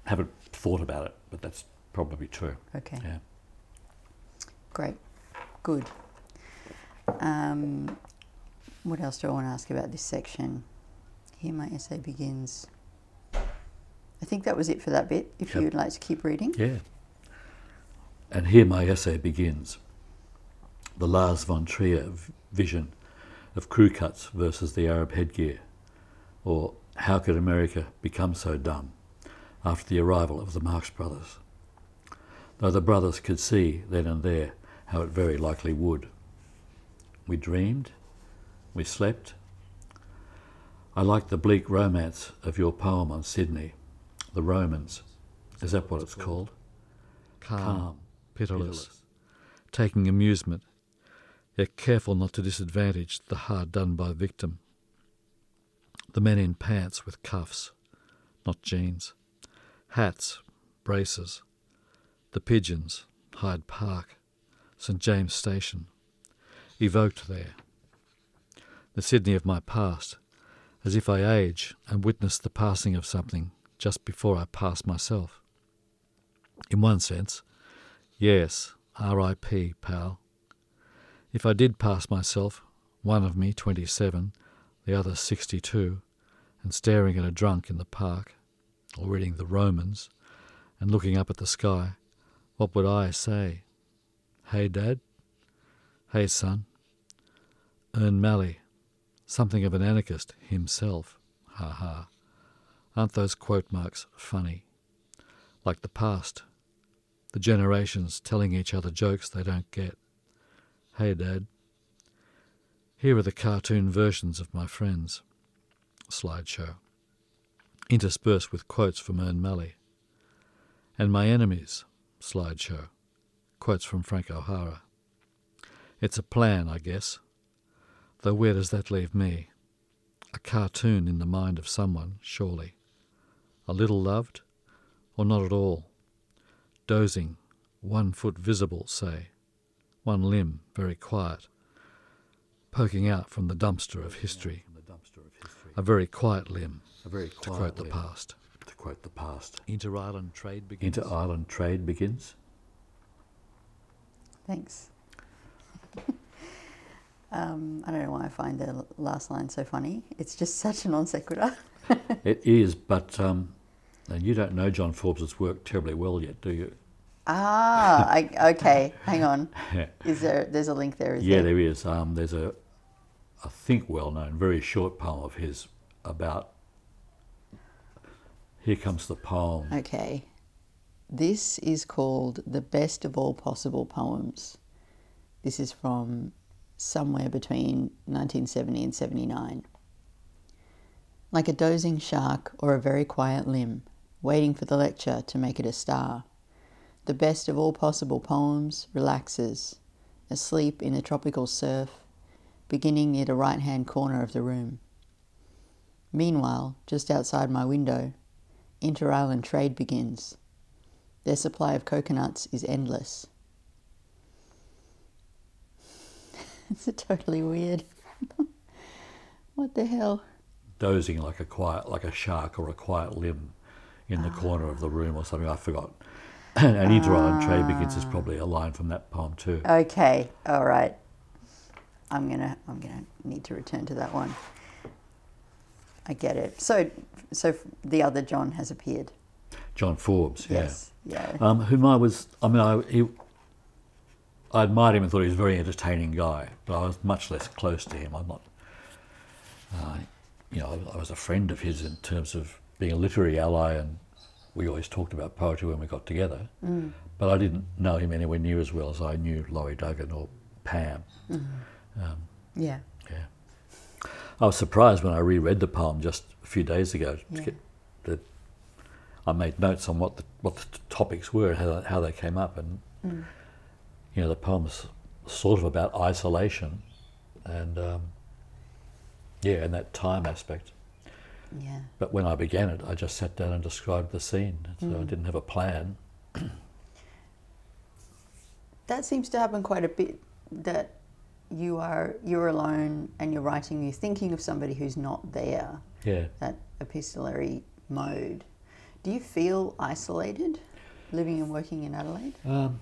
[SPEAKER 2] haven't thought about it, but that's probably true.
[SPEAKER 1] Okay,
[SPEAKER 2] Yeah.
[SPEAKER 1] great, good. Um, what else do I want to ask about this section? Here, my essay begins. I think that was it for that bit. If
[SPEAKER 2] Yep.
[SPEAKER 1] you would like to keep reading.
[SPEAKER 2] Yeah. And here my essay begins. The Lars von Trier vision of crew cuts versus the Arab headgear, or how could America become so dumb after the arrival of the Marx Brothers? Though the brothers could see then and there how it very likely would. We dreamed, we slept. I like the bleak romance of your poem on Sydney, The Romans. Is that what it's called?
[SPEAKER 3] Calm,
[SPEAKER 2] Calm,
[SPEAKER 3] pitiless, taking amusement, yet careful not to disadvantage the hard done by victim. The men in pants with cuffs, not jeans, hats, braces, the pigeons, Hyde Park, St James Station, evoked there. The Sydney of my past, as if I age and witness the passing of something just before I pass myself. In one sense, yes, R.I.P., pal. If I did pass myself, one of me 27, the other 62, and staring at a drunk in the park, or reading The Romans, and looking up at the sky, what would I say? Hey, Dad? Hey, son? Ern Malley, something of an anarchist himself, ha ha. Aren't those quote marks funny? Like the past, the generations telling each other jokes they don't get. Hey, Dad. Here are the cartoon versions of my friends. Slideshow. Interspersed with quotes from Ern Malley. And my enemies. Slideshow. Quotes from Frank O'Hara. It's a plan, I guess. Though where does that leave me? A cartoon in the mind of someone, surely. A little loved, or not at all? Dozing, one foot visible, say, one limb very quiet, poking out from the dumpster of history,
[SPEAKER 2] From the dumpster of history.
[SPEAKER 3] a very quiet limb,
[SPEAKER 2] A very
[SPEAKER 3] to
[SPEAKER 2] quiet
[SPEAKER 3] quote the past.
[SPEAKER 2] To quote the past.
[SPEAKER 3] Inter-island trade begins.
[SPEAKER 2] Inter-island trade begins.
[SPEAKER 1] Thanks. *laughs* um, I don't know why I find the last line so funny. It's just *laughs* such a non sequitur. *laughs*
[SPEAKER 2] It is, but um, and you don't know John Forbes's work terribly well yet, do you?
[SPEAKER 1] Ah, I, okay. Hang on. *laughs* Is there? There's a link there. Is
[SPEAKER 2] yeah,
[SPEAKER 1] there?
[SPEAKER 2] there is. Um, there's a, I think, well-known, very short poem of his about. Here comes the poem.
[SPEAKER 1] Okay. This is called The Best of All Possible Poems. This is from somewhere between 1970 and 79. Like a dozing shark or a very quiet limb, waiting for the lecture to make it a star. The best of all possible poems relaxes, asleep in a tropical surf, beginning near the right hand corner of the room. Meanwhile, just outside my window, inter island trade begins. Their supply of coconuts is endless. *laughs* it's a totally weird. *laughs* what the hell?
[SPEAKER 2] dozing like a quiet, like a shark or a quiet limb in the corner of the room or something. I forgot. *clears throat* and inter-island trade begins is probably a line from that poem too.
[SPEAKER 1] Okay, all right. I'm gonna I'm gonna need to return to that one. I get it. So so the other John has appeared.
[SPEAKER 2] John Forbes, yeah.
[SPEAKER 1] Yes. Yeah.
[SPEAKER 2] Um, whom I was, I mean, I, he, I admired him and thought he was a very entertaining guy, but I was much less close to him. I'm not, uh, you know, I, was a friend of his in terms of being a literary ally, and we always talked about poetry when we got together.
[SPEAKER 1] Mm.
[SPEAKER 2] But I didn't know him anywhere near as well as I knew Laurie Duggan or Pam.
[SPEAKER 1] yeah.
[SPEAKER 2] Yeah. I was surprised when I reread the poem just a few days ago. To
[SPEAKER 1] Yeah.
[SPEAKER 2] get that I made notes on what the what the topics were and how, how they came up, and
[SPEAKER 1] Mm.
[SPEAKER 2] You know the poem's sort of about isolation, and um, yeah, and that time aspect.
[SPEAKER 1] Yeah.
[SPEAKER 2] But when I began it, I just sat down and described the scene, so I
[SPEAKER 1] Mm.
[SPEAKER 2] didn't have a plan.
[SPEAKER 1] That seems to happen quite a bit. That you are you're alone and you're writing. You're thinking of somebody who's not there.
[SPEAKER 2] Yeah.
[SPEAKER 1] That epistolary mode. Do you feel isolated, living and working in Adelaide?
[SPEAKER 2] Um,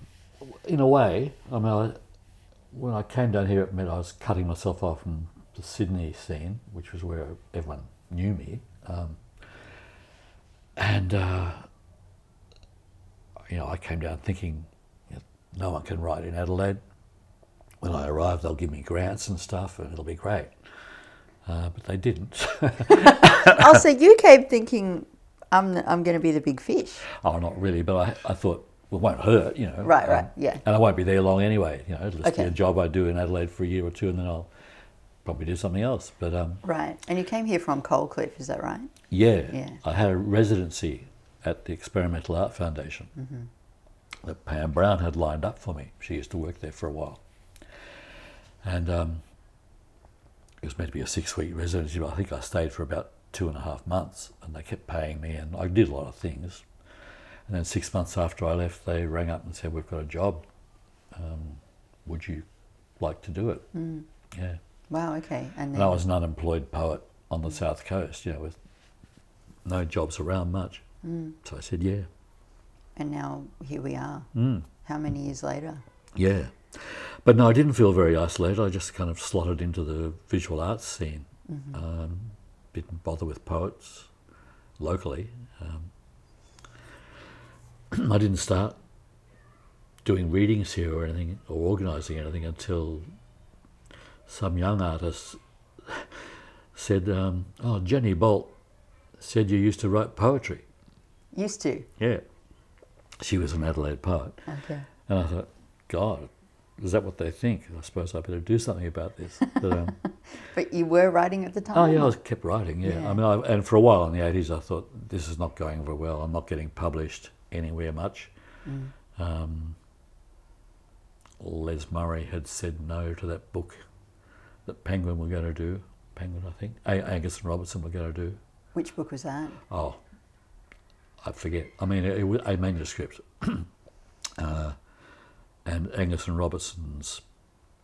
[SPEAKER 2] in a way, I mean, I, when I came down here, it meant I was cutting myself off from the Sydney scene, which was where everyone knew me. Um, and, uh, you know, I came down thinking, you know, no one can write in Adelaide. When I arrive, they'll give me grants and stuff, and it'll be great. Uh, but they didn't. *laughs*
[SPEAKER 1] oh, so you came thinking, I'm I'm going to be the big fish.
[SPEAKER 2] oh, not really, but I, I thought, well, it won't hurt, you know.
[SPEAKER 1] Right, right, yeah.
[SPEAKER 2] And I won't be there long anyway. You know, it'll just
[SPEAKER 1] Okay.
[SPEAKER 2] be a job I do in Adelaide for a year or two, and then I'll probably do something else. But um,
[SPEAKER 1] Right. And you came here from Coalcliff, is that right?
[SPEAKER 2] yeah,
[SPEAKER 1] Yeah.
[SPEAKER 2] I had a residency at the Experimental Art Foundation
[SPEAKER 1] Mm-hmm.
[SPEAKER 2] that Pam Brown had lined up for me. She used to work there for a while, and um, it was meant to be a six-week residency, but I think I stayed for about two and a half months, and they kept paying me, and I did a lot of things. And then six months after I left, they rang up and said, "We've got a job. Um, would you like to do it?" Yeah.
[SPEAKER 1] Wow, okay. And
[SPEAKER 2] And I was an unemployed poet on the south coast, you know, with no jobs around much. So I said, "Yeah,
[SPEAKER 1] and now here we are.
[SPEAKER 2] mm,
[SPEAKER 1] How many years later?
[SPEAKER 2] yeah." But no, I didn't feel very isolated. I just kind of slotted into the visual arts scene. Um, didn't bother with poets locally. Um, *clears throat* I didn't start doing readings here or anything or organising anything until some young artist *laughs* said, um, "Oh, Jenny Boult said you used to write poetry."
[SPEAKER 1] Used to.
[SPEAKER 2] Yeah, she was an Adelaide poet,
[SPEAKER 1] Okay.
[SPEAKER 2] and I thought, God, is that what they think? I suppose I better do something about this. But, um, *laughs*
[SPEAKER 1] But you were writing at the time?
[SPEAKER 2] oh yeah, I was kept writing. Yeah,
[SPEAKER 1] Yeah.
[SPEAKER 2] I mean, I, and for a while in the eighties, I thought this is not going very well. I'm not getting published anywhere much. Um, Les Murray had said no to that book that Penguin were going to do. Penguin, I think. A- Angus and Robertson were going to do.
[SPEAKER 1] Which book was that?
[SPEAKER 2] Oh, I forget. I mean, it, it was a manuscript. *clears throat* uh, and Angus and Robertson's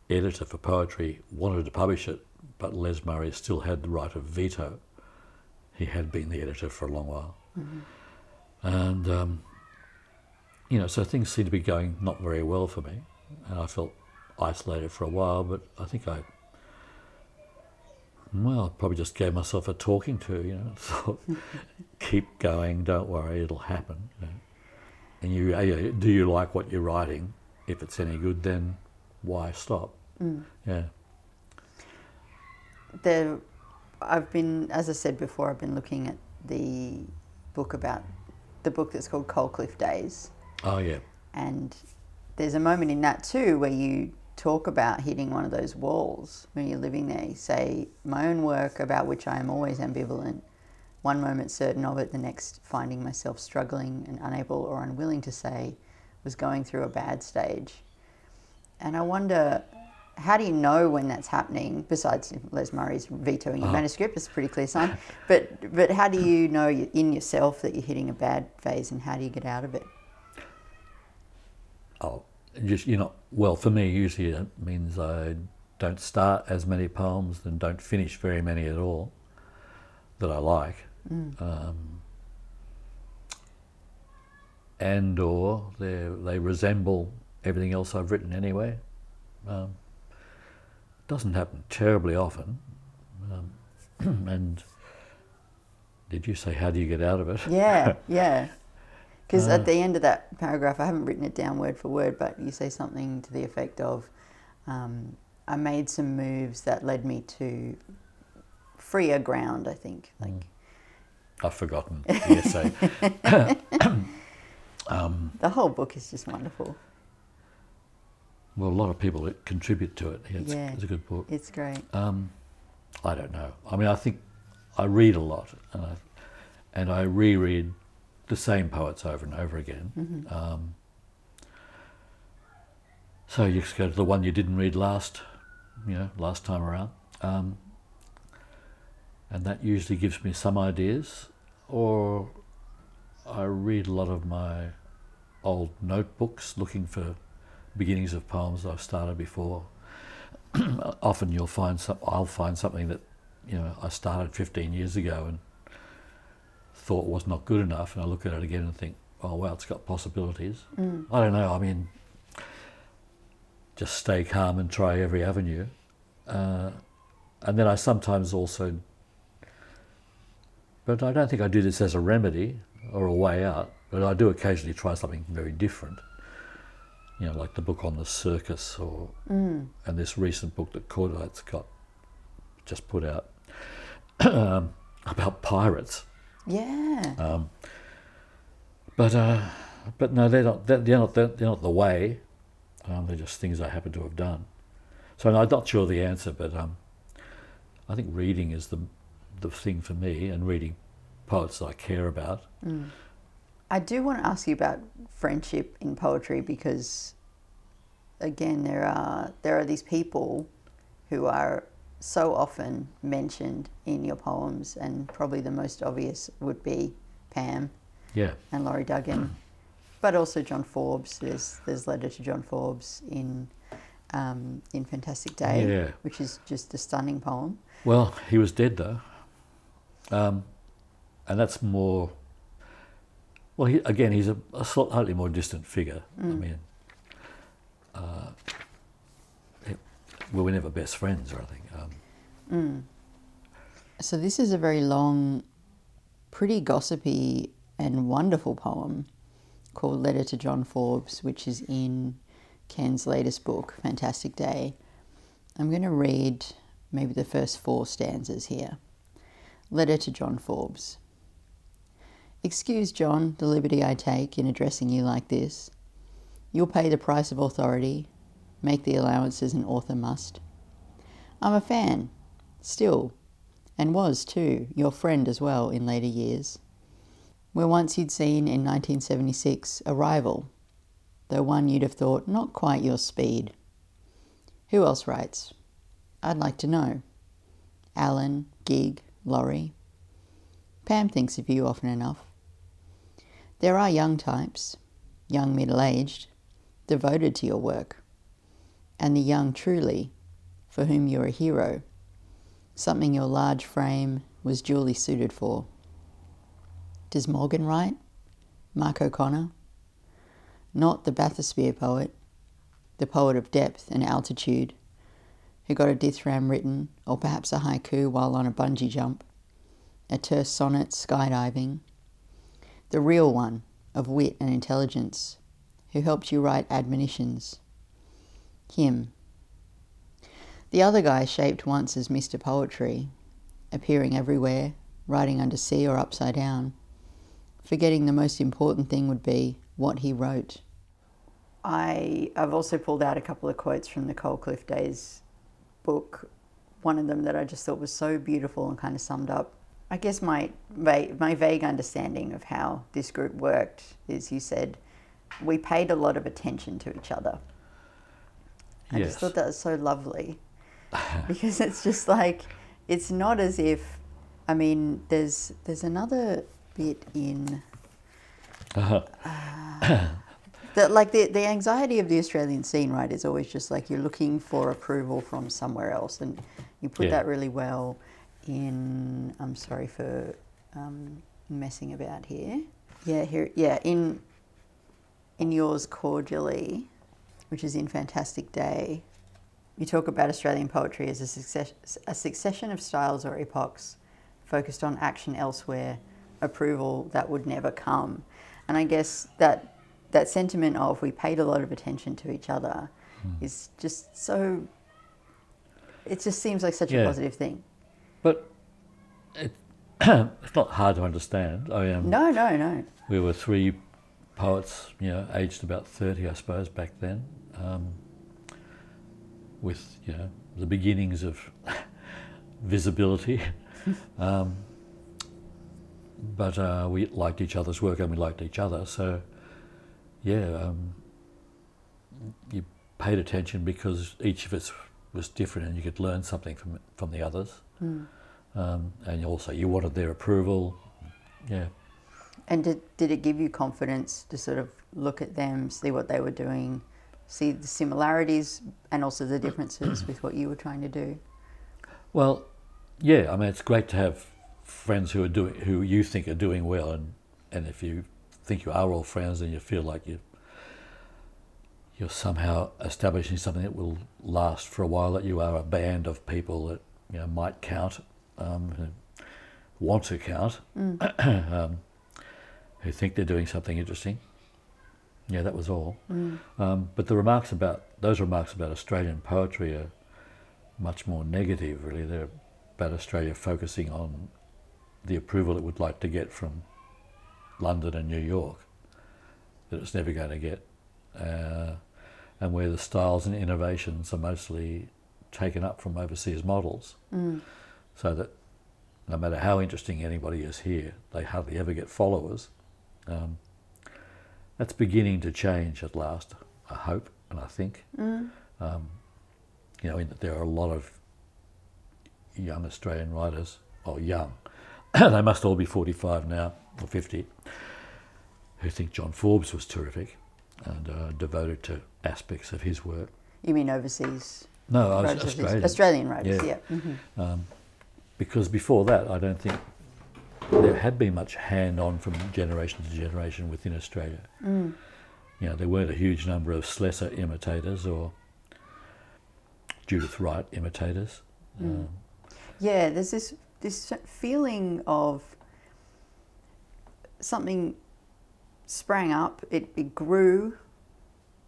[SPEAKER 2] editor for poetry wanted to publish it, but Les Murray still had the right of veto. He had been the editor for a long while. And, um, you know, so things seemed to be going not very well for me. And I felt isolated for a while, but I think I well, I probably just gave myself a talking to, you know, *laughs* thought, keep going, don't worry, it'll happen. You know. And you, uh, do you like what you're writing? If it's any good, then why stop? Yeah.
[SPEAKER 1] The, I've been, as I said before, I've been looking at the book about the book that's called Coalcliff Days.
[SPEAKER 2] Oh, yeah.
[SPEAKER 1] And there's a moment in that too where you talk about hitting one of those walls when you're living there. You say, My own work about which I am always ambivalent, one moment certain of it, the next finding myself struggling and unable or unwilling to say, was going through a bad stage. And I wonder, how do you know when that's happening? Besides Les Murray's vetoing your uh-huh. manuscript, it's a pretty clear sign. But but how do you know in yourself that you're hitting a bad phase, and how do you get out of it?
[SPEAKER 2] Oh, just, you know, well, for me, usually it means I don't start as many poems and don't finish very many at all that I like. Um, and or they they resemble everything else I've written anyway. Um, doesn't happen terribly often. Um, *clears throat* and did you say how do you get out of it?
[SPEAKER 1] Yeah, *laughs* yeah. Because at the end of that paragraph, I haven't written it down word for word, but you say something to the effect of, um, "I made some moves that led me to freer ground." I think, like
[SPEAKER 2] I've forgotten *laughs* the essay. *laughs* *coughs*
[SPEAKER 1] the whole book is just wonderful.
[SPEAKER 2] Well, a lot of people contribute to it. Yeah, it's,
[SPEAKER 1] Yeah.
[SPEAKER 2] it's a good book.
[SPEAKER 1] It's great.
[SPEAKER 2] Um, I don't know. I mean, I think I read a lot, and I, and I reread the same poets over and over again.
[SPEAKER 1] Mm-hmm.
[SPEAKER 2] Um, so you just go to the one you didn't read last, you know, last time around, um, and that usually gives me some ideas. Or I read a lot of my old notebooks looking for beginnings of poems I've started before. *clears throat* Often you'll find some, I'll find something that you know I started 15 years ago and thought was not good enough, and I look at it again and think, oh wow, it's got possibilities.
[SPEAKER 1] Mm.
[SPEAKER 2] I don't know. I mean, just stay calm and try every avenue, uh, and then I sometimes also, but I don't think I do this as a remedy or a way out. But I do occasionally try something very different. You know, like the book on the circus, or
[SPEAKER 1] Mm.
[SPEAKER 2] and this recent book that Cordite's got just put out *coughs* um, about pirates.
[SPEAKER 1] Yeah.
[SPEAKER 2] Um, but uh, but no, they're not. They're, they're not. They're, not the way. Um, they're just things I happen to have done. So no, I'm not sure the answer, but um, I think reading is the the thing for me, and reading poets I care about.
[SPEAKER 1] Mm. I do want to ask you about friendship in poetry because, again, there are there are these people who are so often mentioned in your poems, and probably the most obvious would be Pam
[SPEAKER 2] Yeah,
[SPEAKER 1] and Laurie Duggan, but also John Forbes. There's there's letter to John Forbes in um, in Fantastic Day,
[SPEAKER 2] Yeah.
[SPEAKER 1] which is just a stunning poem.
[SPEAKER 2] Well, he was dead though, um, and that's more. Well, he, again, he's a, a slightly more distant figure. I mean, uh, we were never best friends or anything. Um,
[SPEAKER 1] So this is a very long, pretty gossipy and wonderful poem called Letter to John Forbes, which is in Ken's latest book, Fantastic Day. I'm going to read maybe the first four stanzas here. Letter to John Forbes. Excuse, John, the liberty I take in addressing you like this. You'll pay the price of authority, make the allowances an author must. I'm a fan, still, and was too, your friend as well in later years. Where once you'd seen in 1976 a rival, though one you'd have thought not quite your speed. Who else writes? I'd like to know. Alan, Gig, Laurie. Pam thinks of you often enough. There are young types, young middle aged, devoted to your work, and the young truly, for whom you're a hero something your large frame was duly suited for. Does Morgan write? Mark O'Connor? Not the bathysphere poet, the poet of depth and altitude, who got a dithyramb written, or perhaps a haiku while on a bungee jump, a terse sonnet skydiving. The real one, of wit and intelligence, who helped you write admonitions. Him, the other guy shaped once as Mr. Poetry, appearing everywhere, writing under sea or upside down, forgetting the most important thing would be what he wrote. I, I've also pulled out a couple of quotes from the Coalcliff Days book. One of them that I just thought was so beautiful and kind of summed up, I guess, my, va- my vague understanding of how this group worked is you said, we paid a lot of attention to each other. I
[SPEAKER 2] Yes.
[SPEAKER 1] just thought that was so lovely *laughs* because it's just like it's not as if I mean there's there's another bit in
[SPEAKER 2] uh, *coughs*
[SPEAKER 1] that like the the anxiety of the Australian scene right is always just like you're looking for approval from somewhere else. And you put
[SPEAKER 2] Yeah.
[SPEAKER 1] that really well in I'm sorry for um, messing about here. Yeah here yeah in in yours cordially which is in Fantastic Day You talk about Australian poetry as a, success, a succession of styles or epochs focused on action elsewhere, approval that would never come. And I guess that that sentiment of we paid a lot of attention to each other is just so. It just seems like such a positive thing.
[SPEAKER 2] But it, *clears throat* it's not hard to understand. I um,
[SPEAKER 1] No, no, no.
[SPEAKER 2] we were three poets, you know, aged about 30, I suppose, back then, um, with, you know, the beginnings of *laughs* visibility. *laughs* um, but uh, we liked each other's work and we liked each other. So, yeah, um, you paid attention because each of us was different and you could learn something from from the others.
[SPEAKER 4] Mm.
[SPEAKER 2] Um, and also, you wanted their approval. Yeah.
[SPEAKER 4] And did, did it give you confidence to sort of look at them, see what they were doing, see the similarities and also the differences with what you were trying to do?
[SPEAKER 2] Well, yeah. I mean, it's great to have friends who are doing who you think are doing well, and and if you think you are all friends, and you feel like you you're somehow establishing something that will last for a while. That you are a band of people that you know might count, um, who want to count, *coughs* um, who think they're doing something interesting. Yeah, that was all. Um, but the remarks about those remarks about Australian poetry are much more negative. Really, they're about Australia focusing on the approval it would like to get from London and New York that it's never going to get, uh, and where the styles and innovations are mostly taken up from overseas models, so that no matter how interesting anybody is here, they hardly ever get followers. Um, that's beginning to change at last, I hope and I think. Um, you know, in that there are a lot of young Australian writers, or young, *coughs* they must all be 45 now, or 50, who think John Forbes was terrific and uh, devoted to aspects of his work.
[SPEAKER 4] You mean overseas?
[SPEAKER 2] No, I was
[SPEAKER 4] writers,
[SPEAKER 2] Australian.
[SPEAKER 4] Australian writers,
[SPEAKER 2] Yeah.
[SPEAKER 4] yeah. Mhm.
[SPEAKER 2] because before that, I don't think there had been much hand on from generation to generation within Australia.
[SPEAKER 4] Mm.
[SPEAKER 2] You know, there weren't a huge number of Slessor imitators or Judith Wright imitators. Um,
[SPEAKER 4] Yeah, there's this this feeling of something sprang up, it, it grew,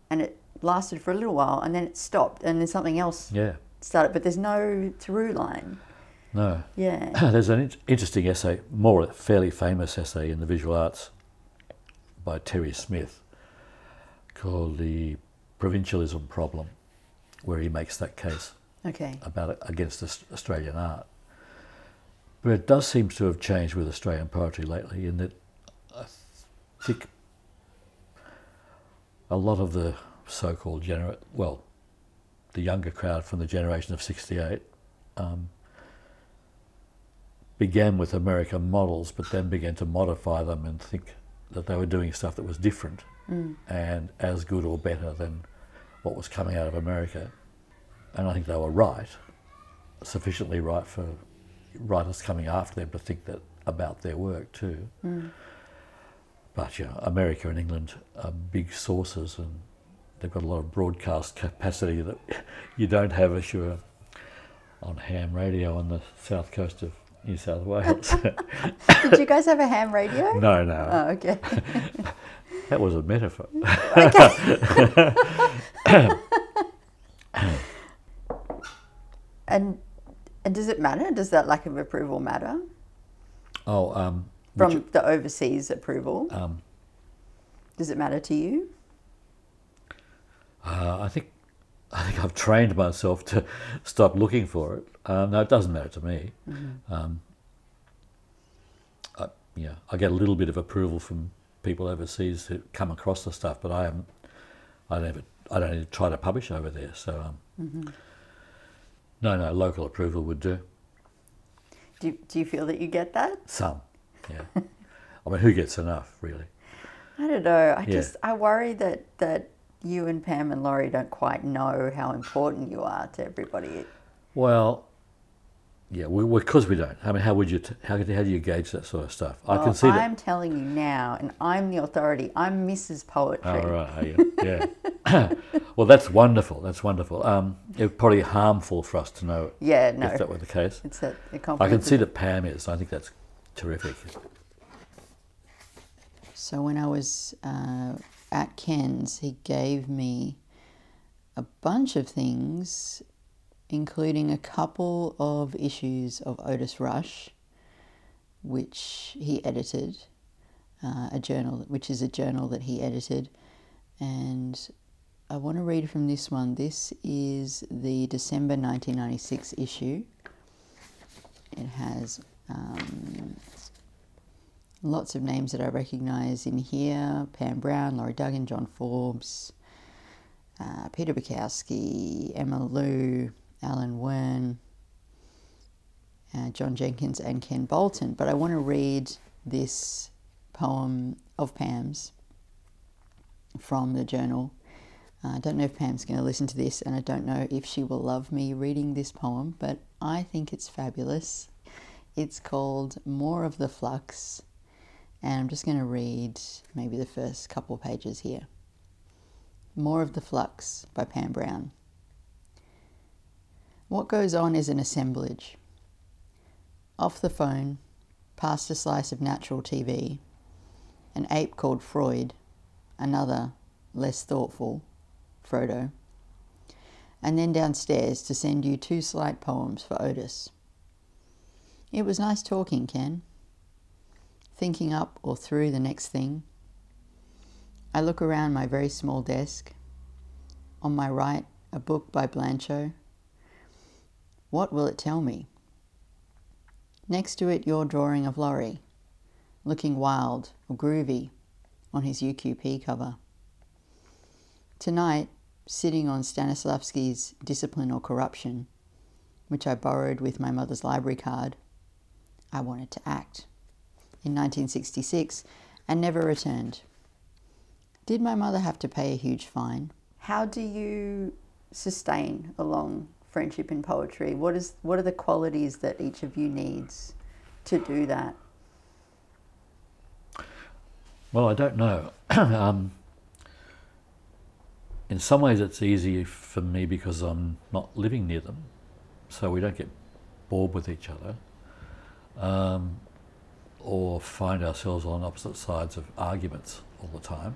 [SPEAKER 4] and it lasted for a little while, and then it stopped, and then something else
[SPEAKER 2] yeah,
[SPEAKER 4] started. But there's no through line.
[SPEAKER 2] No.
[SPEAKER 4] Yeah. *clears throat*
[SPEAKER 2] There's an interesting essay, more a fairly famous essay in the visual arts by Terry Smith called The Provincialism Problem, where he makes that case.
[SPEAKER 4] Okay.
[SPEAKER 2] about against Australian art. But it does seem to have changed with Australian poetry lately in that I think a lot of the so-called gener well, the younger crowd from the generation of 68 um, began with American models but then began to modify them and think that they were doing stuff that was different mm. and as good or better than what was coming out of America. And I think they were right, sufficiently right for writers coming after them to think that about their work too. Mm. But you know, America and England are big sources, and they've got a lot of broadcast capacity that *laughs* you don't have if you're on ham radio on the south coast of New South Wales. *laughs*
[SPEAKER 4] Did you guys have a ham radio? *laughs*
[SPEAKER 2] no, no,
[SPEAKER 4] Oh, okay. *laughs*
[SPEAKER 2] that was a metaphor.
[SPEAKER 4] and and does it matter? Does that lack of approval matter
[SPEAKER 2] Oh, um,
[SPEAKER 4] from the overseas approval?
[SPEAKER 2] um,
[SPEAKER 4] Does it matter to you?
[SPEAKER 2] Uh, I think I think I've trained myself to stop looking for it. Um, no, it doesn't matter to me. Um, I, yeah, I get a little bit of approval from people overseas who come across the stuff, but I am I I don't even try to publish over there. So um, no, no, local approval would do.
[SPEAKER 4] Do you, do you feel that you get that?
[SPEAKER 2] Some, yeah. I mean, who gets enough, really?
[SPEAKER 4] I don't know. I
[SPEAKER 2] Yeah.
[SPEAKER 4] just I worry that that you and Pam and Laurie don't quite know how important you are to everybody.
[SPEAKER 2] Well, yeah, because we, we don't. I mean, how would you? T- how, how do you gauge that sort of stuff? I can see that.
[SPEAKER 4] I'm telling you now, and I'm the authority. I'm Mrs. Poetry.
[SPEAKER 2] Oh, right, are you? Yeah. *laughs* well, that's wonderful. That's wonderful. Um, it would probably harmful for us to know
[SPEAKER 4] Yeah, no,
[SPEAKER 2] if that were the case.
[SPEAKER 4] it's a, a
[SPEAKER 2] I can see that Pam is. I think that's terrific.
[SPEAKER 1] So when I was uh, at Ken's, he gave me a bunch of things, including a couple of issues of Otis Rush, which he edited, uh, a journal, which is a journal that he edited, and I want to read from this one. This is the December 1996 issue. It has um, lots of names that I recognise in here Pam Brown, Laurie Duggan, John Forbes, uh, Peter Bakowski, Emma Lew, Alan Wearne, uh, John Jenkins, and Ken Bolton. But I want to read this poem of Pam's from the journal. Uh, I don't know if Pam's going to listen to this, and I don't know if she will love me reading this poem, but I think it's fabulous. It's called More of the Flux, and I'm just going to read maybe the first couple pages here. More of the Flux by Pam Brown. What goes on is an assemblage. Off the phone, past a slice of natural TV, an ape called Freud, another, less thoughtful, Frodo, and then downstairs to send you two slight poems for Otis. It was nice talking, Ken. Thinking up or through the next thing. I look around my very small desk. On my right, a book by Blanchot. What will it tell me? Next to it, your drawing of Laurie, looking wild or groovy on his UQP cover. Tonight, sitting on Stanislavski's Discipline or Corruption, which I borrowed with my mother's library card, I wanted to act. In 1966, and never returned. Did my mother have to pay a huge fine? How do you sustain a long friendship in poetry? What is what are the qualities that each of you needs to do that?
[SPEAKER 2] Well, I don't know. *clears throat* um, in some ways, it's easy for me because I'm not living near them, so we don't get bored with each other, um, or find ourselves on opposite sides of arguments all the time.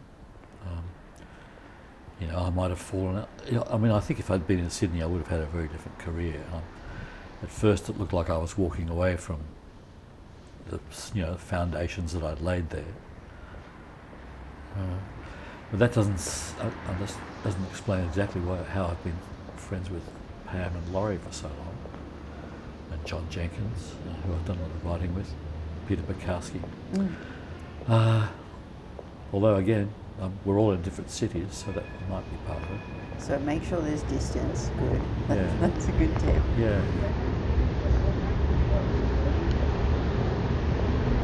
[SPEAKER 2] Um, you know, I might have fallen out. You know, I mean, I think if I'd been in Sydney, I would have had a very different career. Um, at first, it looked like I was walking away from the you know foundations that I'd laid there. Uh, but that doesn't uh, uh doesn't explain exactly why, how I've been friends with Pam and Laurie for so long, and John Jenkins, uh, who I've done a lot of writing with, Peter Bakowski. Mm. Uh, although again, um, we're all in different cities, so that might be part of it.
[SPEAKER 1] So make sure there's distance. Good. *laughs* Yeah. That's a good tip.
[SPEAKER 2] Yeah.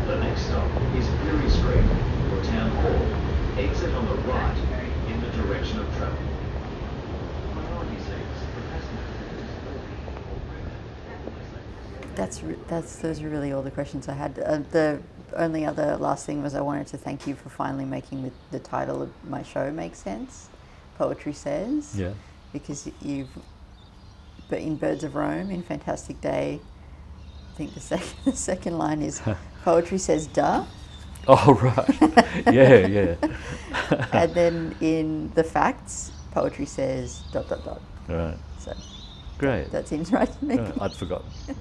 [SPEAKER 5] The next stop is Pirie Street or Town Hall. Exit on the right in the direction of travel.
[SPEAKER 1] That's that's those are really all the questions I had. Uh, the only other last thing was I wanted to thank you for finally making the, the title of my show make sense. Poetry says.
[SPEAKER 2] Yeah.
[SPEAKER 1] Because you've, but in Birds of Rome, in Fantastic Day, I think the *laughs* second the second line is *laughs* poetry says duh.
[SPEAKER 2] Oh right. *laughs* yeah, yeah.
[SPEAKER 1] and then in the facts, poetry says dot dot dot.
[SPEAKER 2] Right.
[SPEAKER 1] So
[SPEAKER 2] great.
[SPEAKER 1] That seems right to me.
[SPEAKER 2] Right. I'd forgotten. Yeah.